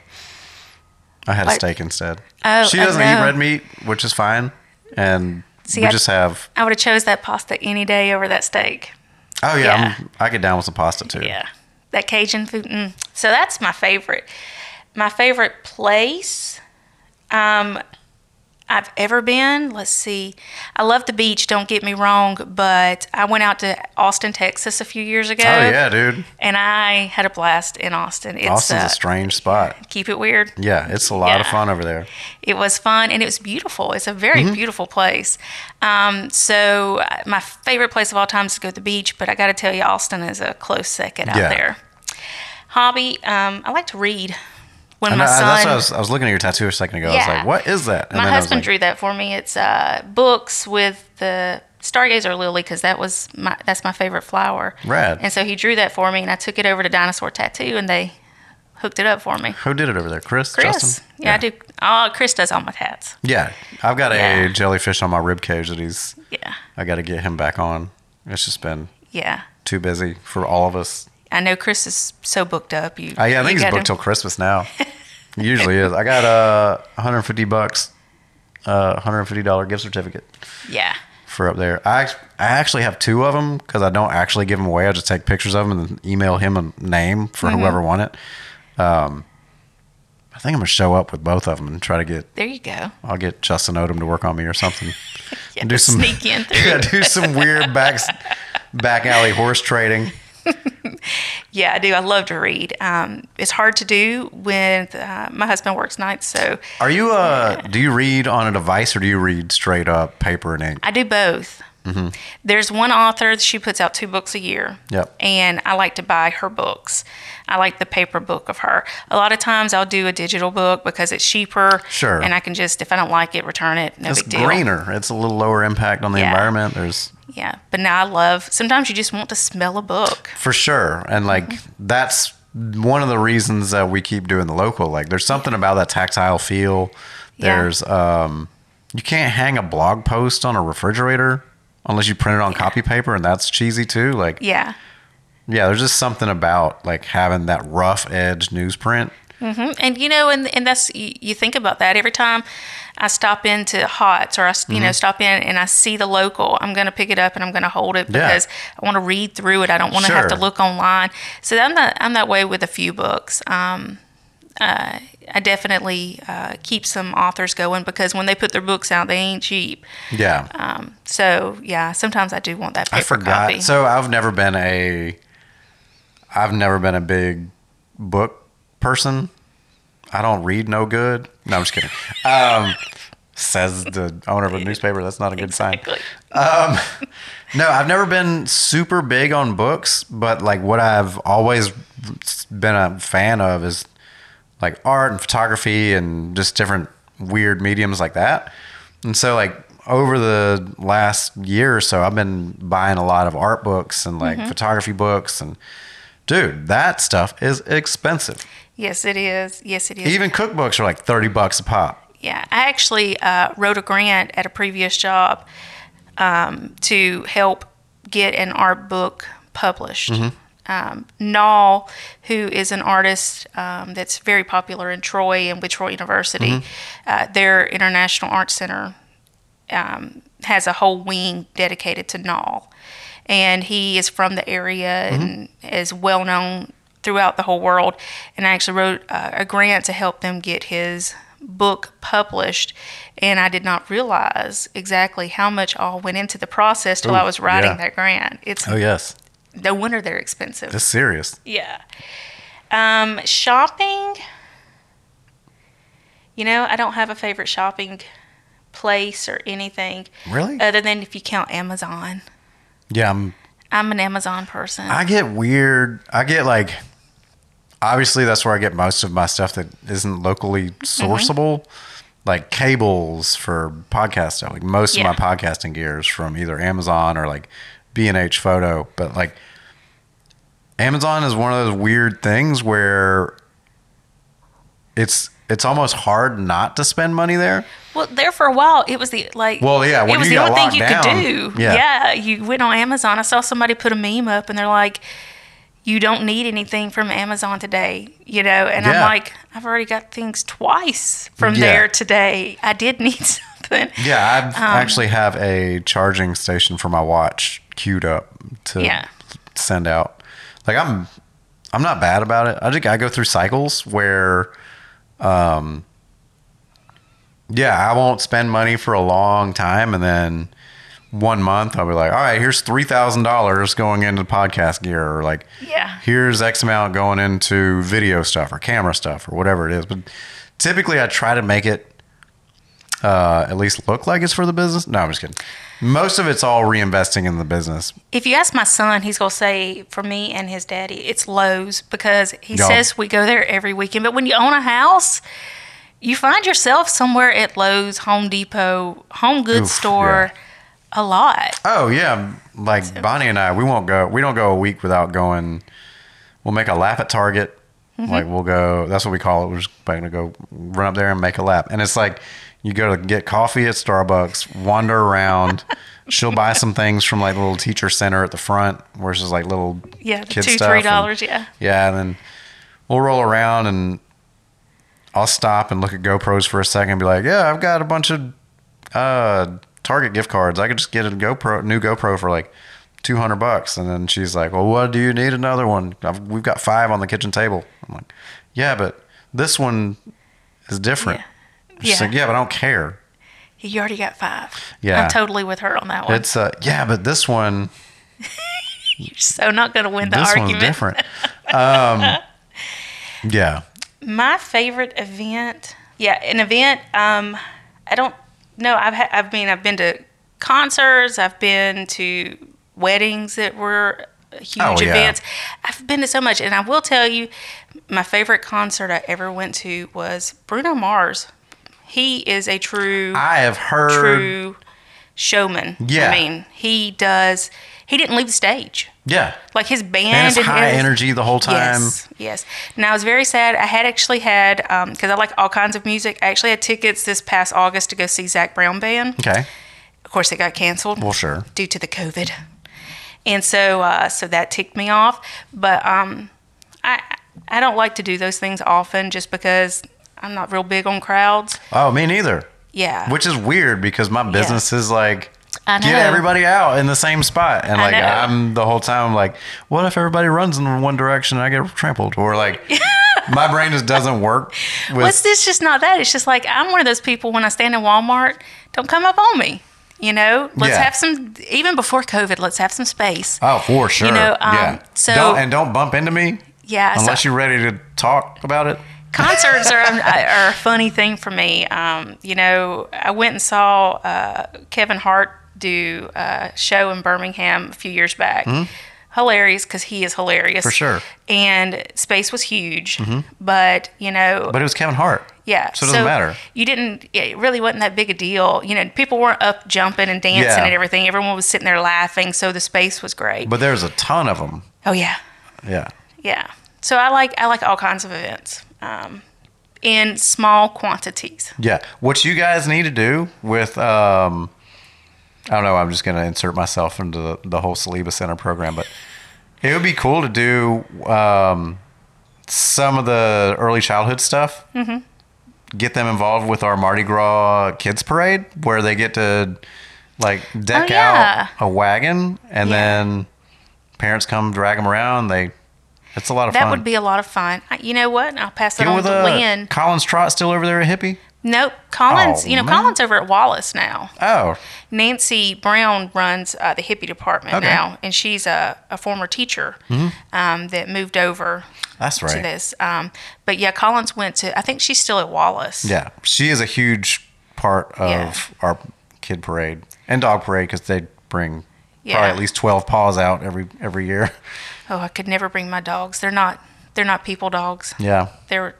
I had a Like- steak instead. Oh, she oh, doesn't eat no. red meat, which is fine, and See, we I- just have. I would have chose that pasta any day over that steak. Oh yeah, yeah. I get down with some pasta too. Yeah, that Cajun food. Mm. So that's my favorite. My favorite place um, I've ever been. Let's see. I love the beach. Don't get me wrong, but I went out to Austin, Texas, a few years ago. Oh yeah, dude. And I had a blast in Austin. It's Austin's uh, a strange spot. keep it weird. Yeah, it's a lot of fun over there. It was fun and it was beautiful. It's a very Mm-hmm. beautiful place. Um, so uh, my favorite place of all time is to go to the beach, but I got to tell you, Austin is a close second out Yeah. there. Hobby, um, I like to read. When I my I- son, that's I was, I was looking at your tattoo a second ago. I was like, what is that? And my then I was husband like, drew that for me. It's uh, books with the stargazer lily because that was my that's my favorite flower. Rad. And so he drew that for me, and I took it over to Dinosaur Tattoo, and they hooked it up for me. Who did it over there? Chris? Chris, Justin? yeah, I do. Oh, Chris does all my tats. Yeah, I've got Yeah. a jellyfish on my rib cage that he's. Yeah, I got to get him back on. It's just been yeah. too busy for all of us. I know Chris is so booked up. You, Uh, yeah, I think he's booked till Christmas now. He usually is. I got a 150 bucks, uh, 150 dollar gift certificate Yeah, for up there. I I actually have two of them because I don't actually give them away. I just take pictures of them and email him a name for Mm-hmm. whoever won it. Um, I think I'm gonna show up with both of them and try to get. there you go. I'll get Justin Odom to work on me or something. Yeah, do some sneak in through. yeah, do some weird back back alley horse trading. Yeah, I do. I love to read. Um, it's hard to do when uh, my husband works nights, so Are you uh? Do you read on a device or do you read straight up paper and ink? I do both. There's one author, she puts out two books a year. Mm-hmm. Yep. And I like to buy her books. I like the paper book of her. A lot of times I'll do a digital book because it's cheaper. Sure. And I can just, if I don't like it, return it. No It's big deal. greener. It's a little lower impact on the Yeah. environment. There's Yeah. But now I love, sometimes you just want to smell a book. for sure, and like that's one of the reasons that we keep doing the local. Like, there's something about that tactile feel. Yeah. There's um, you can't hang a blog post on a refrigerator unless you print it on copy paper, and that's cheesy too. Like, Yeah. yeah, there's just something about like having that rough edge newsprint. hmm And you know, and and that's you, you think about that every time I stop into Hots or I you Mm-hmm. know stop in and I see the local, I'm gonna pick it up and I'm gonna hold it Yeah. because I want to read through it. I don't want to have to look online. So I'm that I'm that way with a few books. Um, uh, I definitely uh, keep some authors going because when they put their books out, they ain't cheap. Yeah. Um, so yeah, sometimes I do want that I forgot. copy. So I've never been a I've never been a big book person. I don't read no good. No, I'm just kidding. Um, says the owner of a newspaper. That's not a good sign. Exactly. No, I've never been super big on books, but like what I've always been a fan of is like art and photography and just different weird mediums like that. And so like over the last year or so, I've been buying a lot of art books and like photography books and dude, that stuff is expensive. Yes, it is. Yes, it is. Even cookbooks are like 30 bucks a pop. Yeah, I actually uh, wrote a grant at a previous job um, to help get an art book published. Um, Nall, who is an artist um, that's very popular in Troy and with Troy University, uh, their International Arts Center um, has a whole wing dedicated to Nall. And he is from the area and is well known throughout the whole world. And I actually wrote uh, a grant to help them get his book published, and I did not realize exactly how much all went into the process till I was writing yeah. that grant. It's Oh yes, no wonder they're expensive. it's serious. Yeah. Um, shopping. You know, I don't have a favorite shopping place or anything Really? other than if you count Amazon. Yeah, I'm I'm an Amazon person. I get weird. I get like, obviously, that's where I get most of my stuff that isn't locally sourceable, like cables for podcast stuff. Like most Yeah. of my podcasting gear is from either Amazon or like B and H Photo. But like, Amazon is one of those weird things where it's it's almost hard not to spend money there. well, there for a while, it was the like. Well, yeah, when it was you the only thing you down, could do. yeah. yeah, you went on Amazon. I saw somebody put a meme up, and they're like, "You don't need anything from Amazon today," you know. And I'm like, I've already got things twice from Yeah. there today. I did need something. Yeah, Um, I actually have a charging station for my watch queued up to Yeah. send out. Like I'm, I'm not bad about it. I just I go through cycles where, um, yeah, I won't spend money for a long time, and then one month I'll be like, all right, here's three thousand dollars going into podcast gear, or like, Yeah. here's X amount going into video stuff or camera stuff or whatever it is. But typically, I try to make it uh, at least look like it's for the business. No, I'm just kidding. Most of it's all reinvesting in the business. If you ask my son, he's gonna say for me and his daddy, it's Lowe's because he Y'all- says we go there every weekend. But when you own a house, you find yourself somewhere at Lowe's, Home Depot, Home Goods Oof, store, a lot. Oh yeah, like Bonnie and I, we won't go. We don't go a week without going. We'll make a lap at Target. Mm-hmm. Like we'll go. That's what we call it. We're just going to go run up there and make a lap. And it's like you go to get coffee at Starbucks, wander around. She'll buy some things from like little teacher center at the front, where it's just like little Yeah, kid two stuff three dollars, Yeah, Yeah, and then we'll roll around and I'll stop and look at GoPros for a second and be like, yeah, I've got a bunch of uh, Target gift cards. I could just get a GoPro, new GoPro for like 200 bucks. And then she's like, well, what do you need another one? I've, we've got five on the kitchen table. I'm like, yeah, but this one is different. She's Yeah. like, yeah, but I don't care. you already got five. Yeah. I'm totally with her on that one. It's, uh, yeah, but this one, You're so not gonna win the this argument. This one's different. Um, yeah. My favorite event, yeah, an event. Um, I don't know. I've ha- I mean, I've been to concerts. I've been to weddings that were huge Oh, yeah. events. I've been to so much, and I will tell you, my favorite concert I ever went to was Bruno Mars. He is a true, I have heard. true showman. Yeah. I mean, he does. He didn't leave the stage. Yeah. Like his band And it's high everything- energy the whole time. Yes, yes. And I was very sad. I had actually had because I like all kinds of music. I actually had tickets this past August to go see Zac Brown Band. Okay. Of course, it got canceled Well, sure. due to the COVID, and so uh, so that ticked me off. But um, I I don't like to do those things often just because I'm not real big on crowds. Oh, me neither. Yeah, Which is weird because my business is like get everybody out in the same spot, and like. I'm the whole time like, what if everybody runs in one direction and I get trampled, or like my brain just doesn't work. With, What's this? Just not that. It's just like I'm one of those people when I stand in Walmart, don't come up on me. You know, let's Yeah. have some. Even before COVID, let's have some space. oh, for sure. You know, um, yeah. so- don't, and don't bump into me Yeah, so- unless you're ready to talk about it. Concerts are, are a funny thing for me. Um, you know, I went and saw uh, Kevin Hart do a show in Birmingham a few years back. Hilarious because he is hilarious? For sure. And space was huge, but you know, But it was Kevin Hart. yeah, So it doesn't matter. You didn't. It really wasn't that big a deal. You know, people weren't up jumping and dancing Yeah. and everything. Everyone was sitting there laughing, so the space was great. But there's a ton of them. oh yeah, Yeah. yeah. So I like I like all kinds of events um, in small quantities. Yeah. What you guys need to do with, um, I don't know, I'm just going to insert myself into the, the whole Saliba Center program, but it would be cool to do um, some of the early childhood stuff. Mm-hmm. Get them involved with our Mardi Gras Kids Parade, where they get to like deck Oh, yeah. out a wagon and Yeah. then parents come drag them around. They, it's a lot of That fun. That would be a lot of fun. You know what? I'll pass that Get on with to uh, Lynn. Collins Trot still over there at HIPPY. Nope. Collins, Oh, you know, man. Collins over at Wallace now. Oh, Nancy Brown runs uh, the HIPPY department Okay. Mm-hmm. now, and she's a, a former teacher um, that moved over that's right. to this. Um, but yeah, Collins went to, I think she's still at Wallace. Yeah, she is a huge part of Yeah. our kid parade and dog parade because they bring Yeah. probably at least twelve paws out every every year. Oh, I could never bring my dogs. They're not, they're not people dogs. Yeah, They're,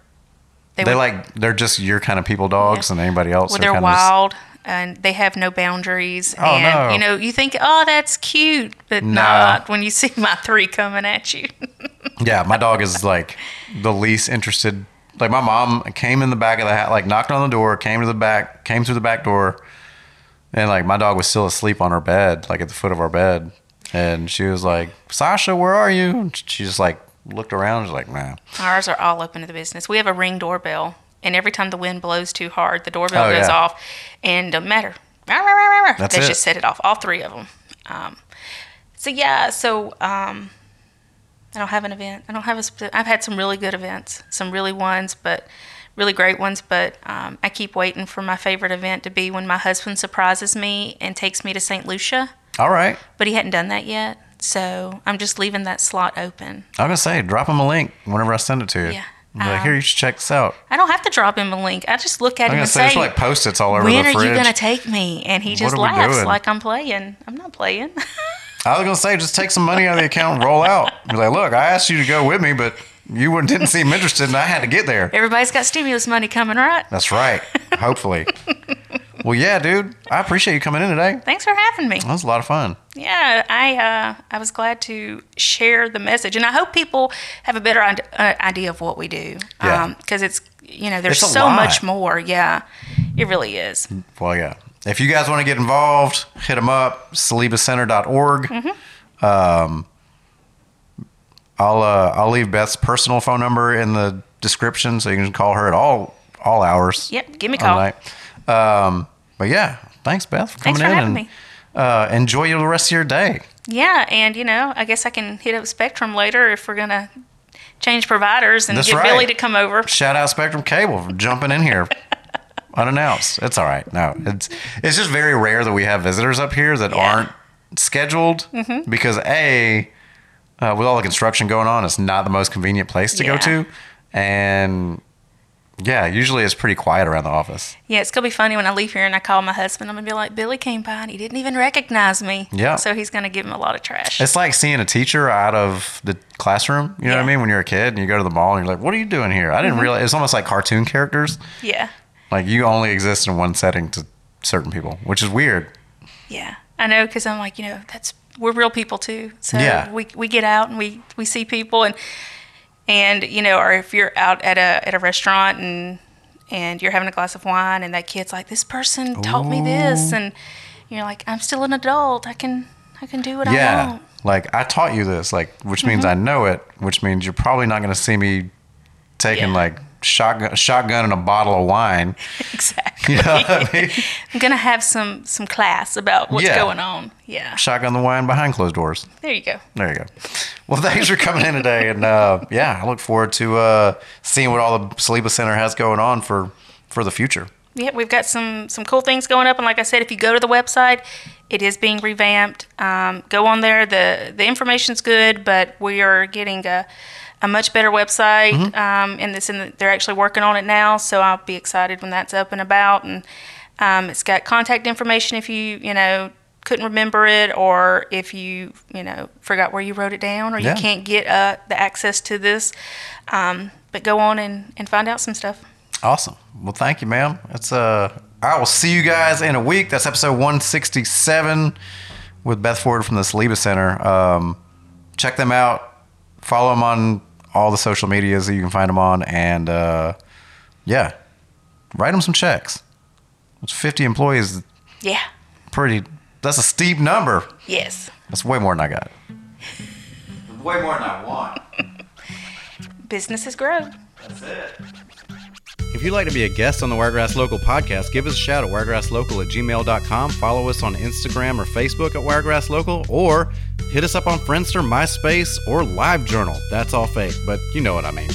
they they like they're just your kind of people dogs, and anybody else. well, they're kinda just- wild and they have no boundaries. Oh, and no. you know, you think, oh, that's cute, but No. not when you see my three coming at you. Yeah, my dog is like the least interested. Like my mom came in the back of the house, like knocked on the door, came to the back, came through the back door, and like my dog was still asleep on her bed, like at the foot of our bed, and she was like, "Sasha, where are you?" And she just like looked around, she's like, "Nah." Ours are all open to the business. We have a ring doorbell, and every time the wind blows too hard, the doorbell Oh, goes yeah. off, and don't matter. That's they it. just set it off. All three of them. Um, so yeah, so um, I don't have an event. I don't have a. I've had some really good events, some really ones, but really great ones. But um, I keep waiting for my favorite event to be when my husband surprises me and takes me to St. Lucia. All right, But he hadn't done that yet, so I'm just leaving that slot open. I'm gonna say, drop him a link whenever I send it to you. Yeah. Like, Um, here, you should check this out. I don't have to drop him a link. I just look at I'm him and say, say, like post-its all over "When the are you gonna take me?" And he just laughs like I'm playing. I'm not playing. I was gonna say, just take some money out of the account and roll out. Be like, look, I asked you to go with me, but you didn't seem interested, and I had to get there. Everybody's got stimulus money coming, right? That's right. Hopefully. well, yeah, dude. I appreciate you coming in today. Thanks for having me. That was a lot of fun. Yeah, I uh, I was glad to share the message, and I hope people have a better uh, idea of what we do. Yeah. Because it's you know there's so lot. much more. Yeah, it really is. Well, yeah. If you guys want to get involved, hit them up, salibacenter.org. Mm-hmm. Um, I'll uh, I'll leave Beth's personal phone number in the description, so you can call her at all all hours. Yep, give me a all call. Um, but yeah, thanks, Beth, for coming Thanks for in having and me. Uh, enjoy the rest of your day. Yeah, and you know, I guess I can hit up Spectrum later if we're gonna change providers and That's get right. Billy to come over. Shout out Spectrum Cable for jumping in here unannounced. It's all right. No, it's it's just very rare that we have visitors up here that Yeah. Mm-hmm. aren't scheduled because a uh, with all the construction going on, it's not the most convenient place to Yeah. go to, and yeah, usually it's pretty quiet around the office. Yeah, it's gonna be funny when I leave here and I call my husband. I'm gonna be like, Billy came by and he didn't even recognize me. Yeah. So he's gonna give him a lot of trash. It's like seeing a teacher out of the classroom. You know what I mean? When you're a kid and you go to the mall and you're like, "What are you doing here?" I Mm-hmm. didn't realize it's almost like cartoon characters. yeah. Like you only exist in one setting to certain people, which is weird. Yeah. I know because I'm like, you know, that's we're real people too. So Yeah. we we get out and we we see people and and you know, or if you're out at a at a restaurant and and you're having a glass of wine and that kid's like, this person taught me this, and you're like, I'm still an adult. I can I can do what I yeah want. like i taught you this like which means Mm-hmm. i know it which means you're probably not going to see me taking Yeah. like shotgun shotgun and a bottle of wine Exactly. you know i mean I'm gonna have some some class about what's Yeah. going on. Yeah. shotgun the wine behind closed doors There you go. there you go well thanks for coming in today and uh, yeah i look forward to uh, seeing what all the saliba center has going on for for the future Yeah, we've got some some cool things going up, and like I said, if you go to the website, it is being revamped. Um, go on there. the The information's good, but we are getting a a much better website, um, and this in the, they're actually working on it now. So I'll be excited when that's up and about. And um, it's got contact information if you you know couldn't remember it, or if you you know forgot where you wrote it down, or Yeah. you can't get uh, the access to this. Um, but go on and, and find out some stuff. Awesome. Well, thank you, ma'am. It's uh, I will see you guys in a week. That's episode 167 with Beth Ford from the Saliba Center. Um, check them out. Follow them on all the social medias that you can find them on, and uh, yeah, write them some checks. It's 50 employees. Yeah. Pretty. That's a steep number. Yes. That's way more than I got. way more than I want. businesses grow. That's it. If you'd like to be a guest on the Wiregrass Local podcast, give us a shout at wiregrasslocal at gmail.com. Follow us on Instagram or Facebook at Wiregrass Local, or hit us up on Friendster, MySpace, or LiveJournal. That's all fake, but you know what I mean.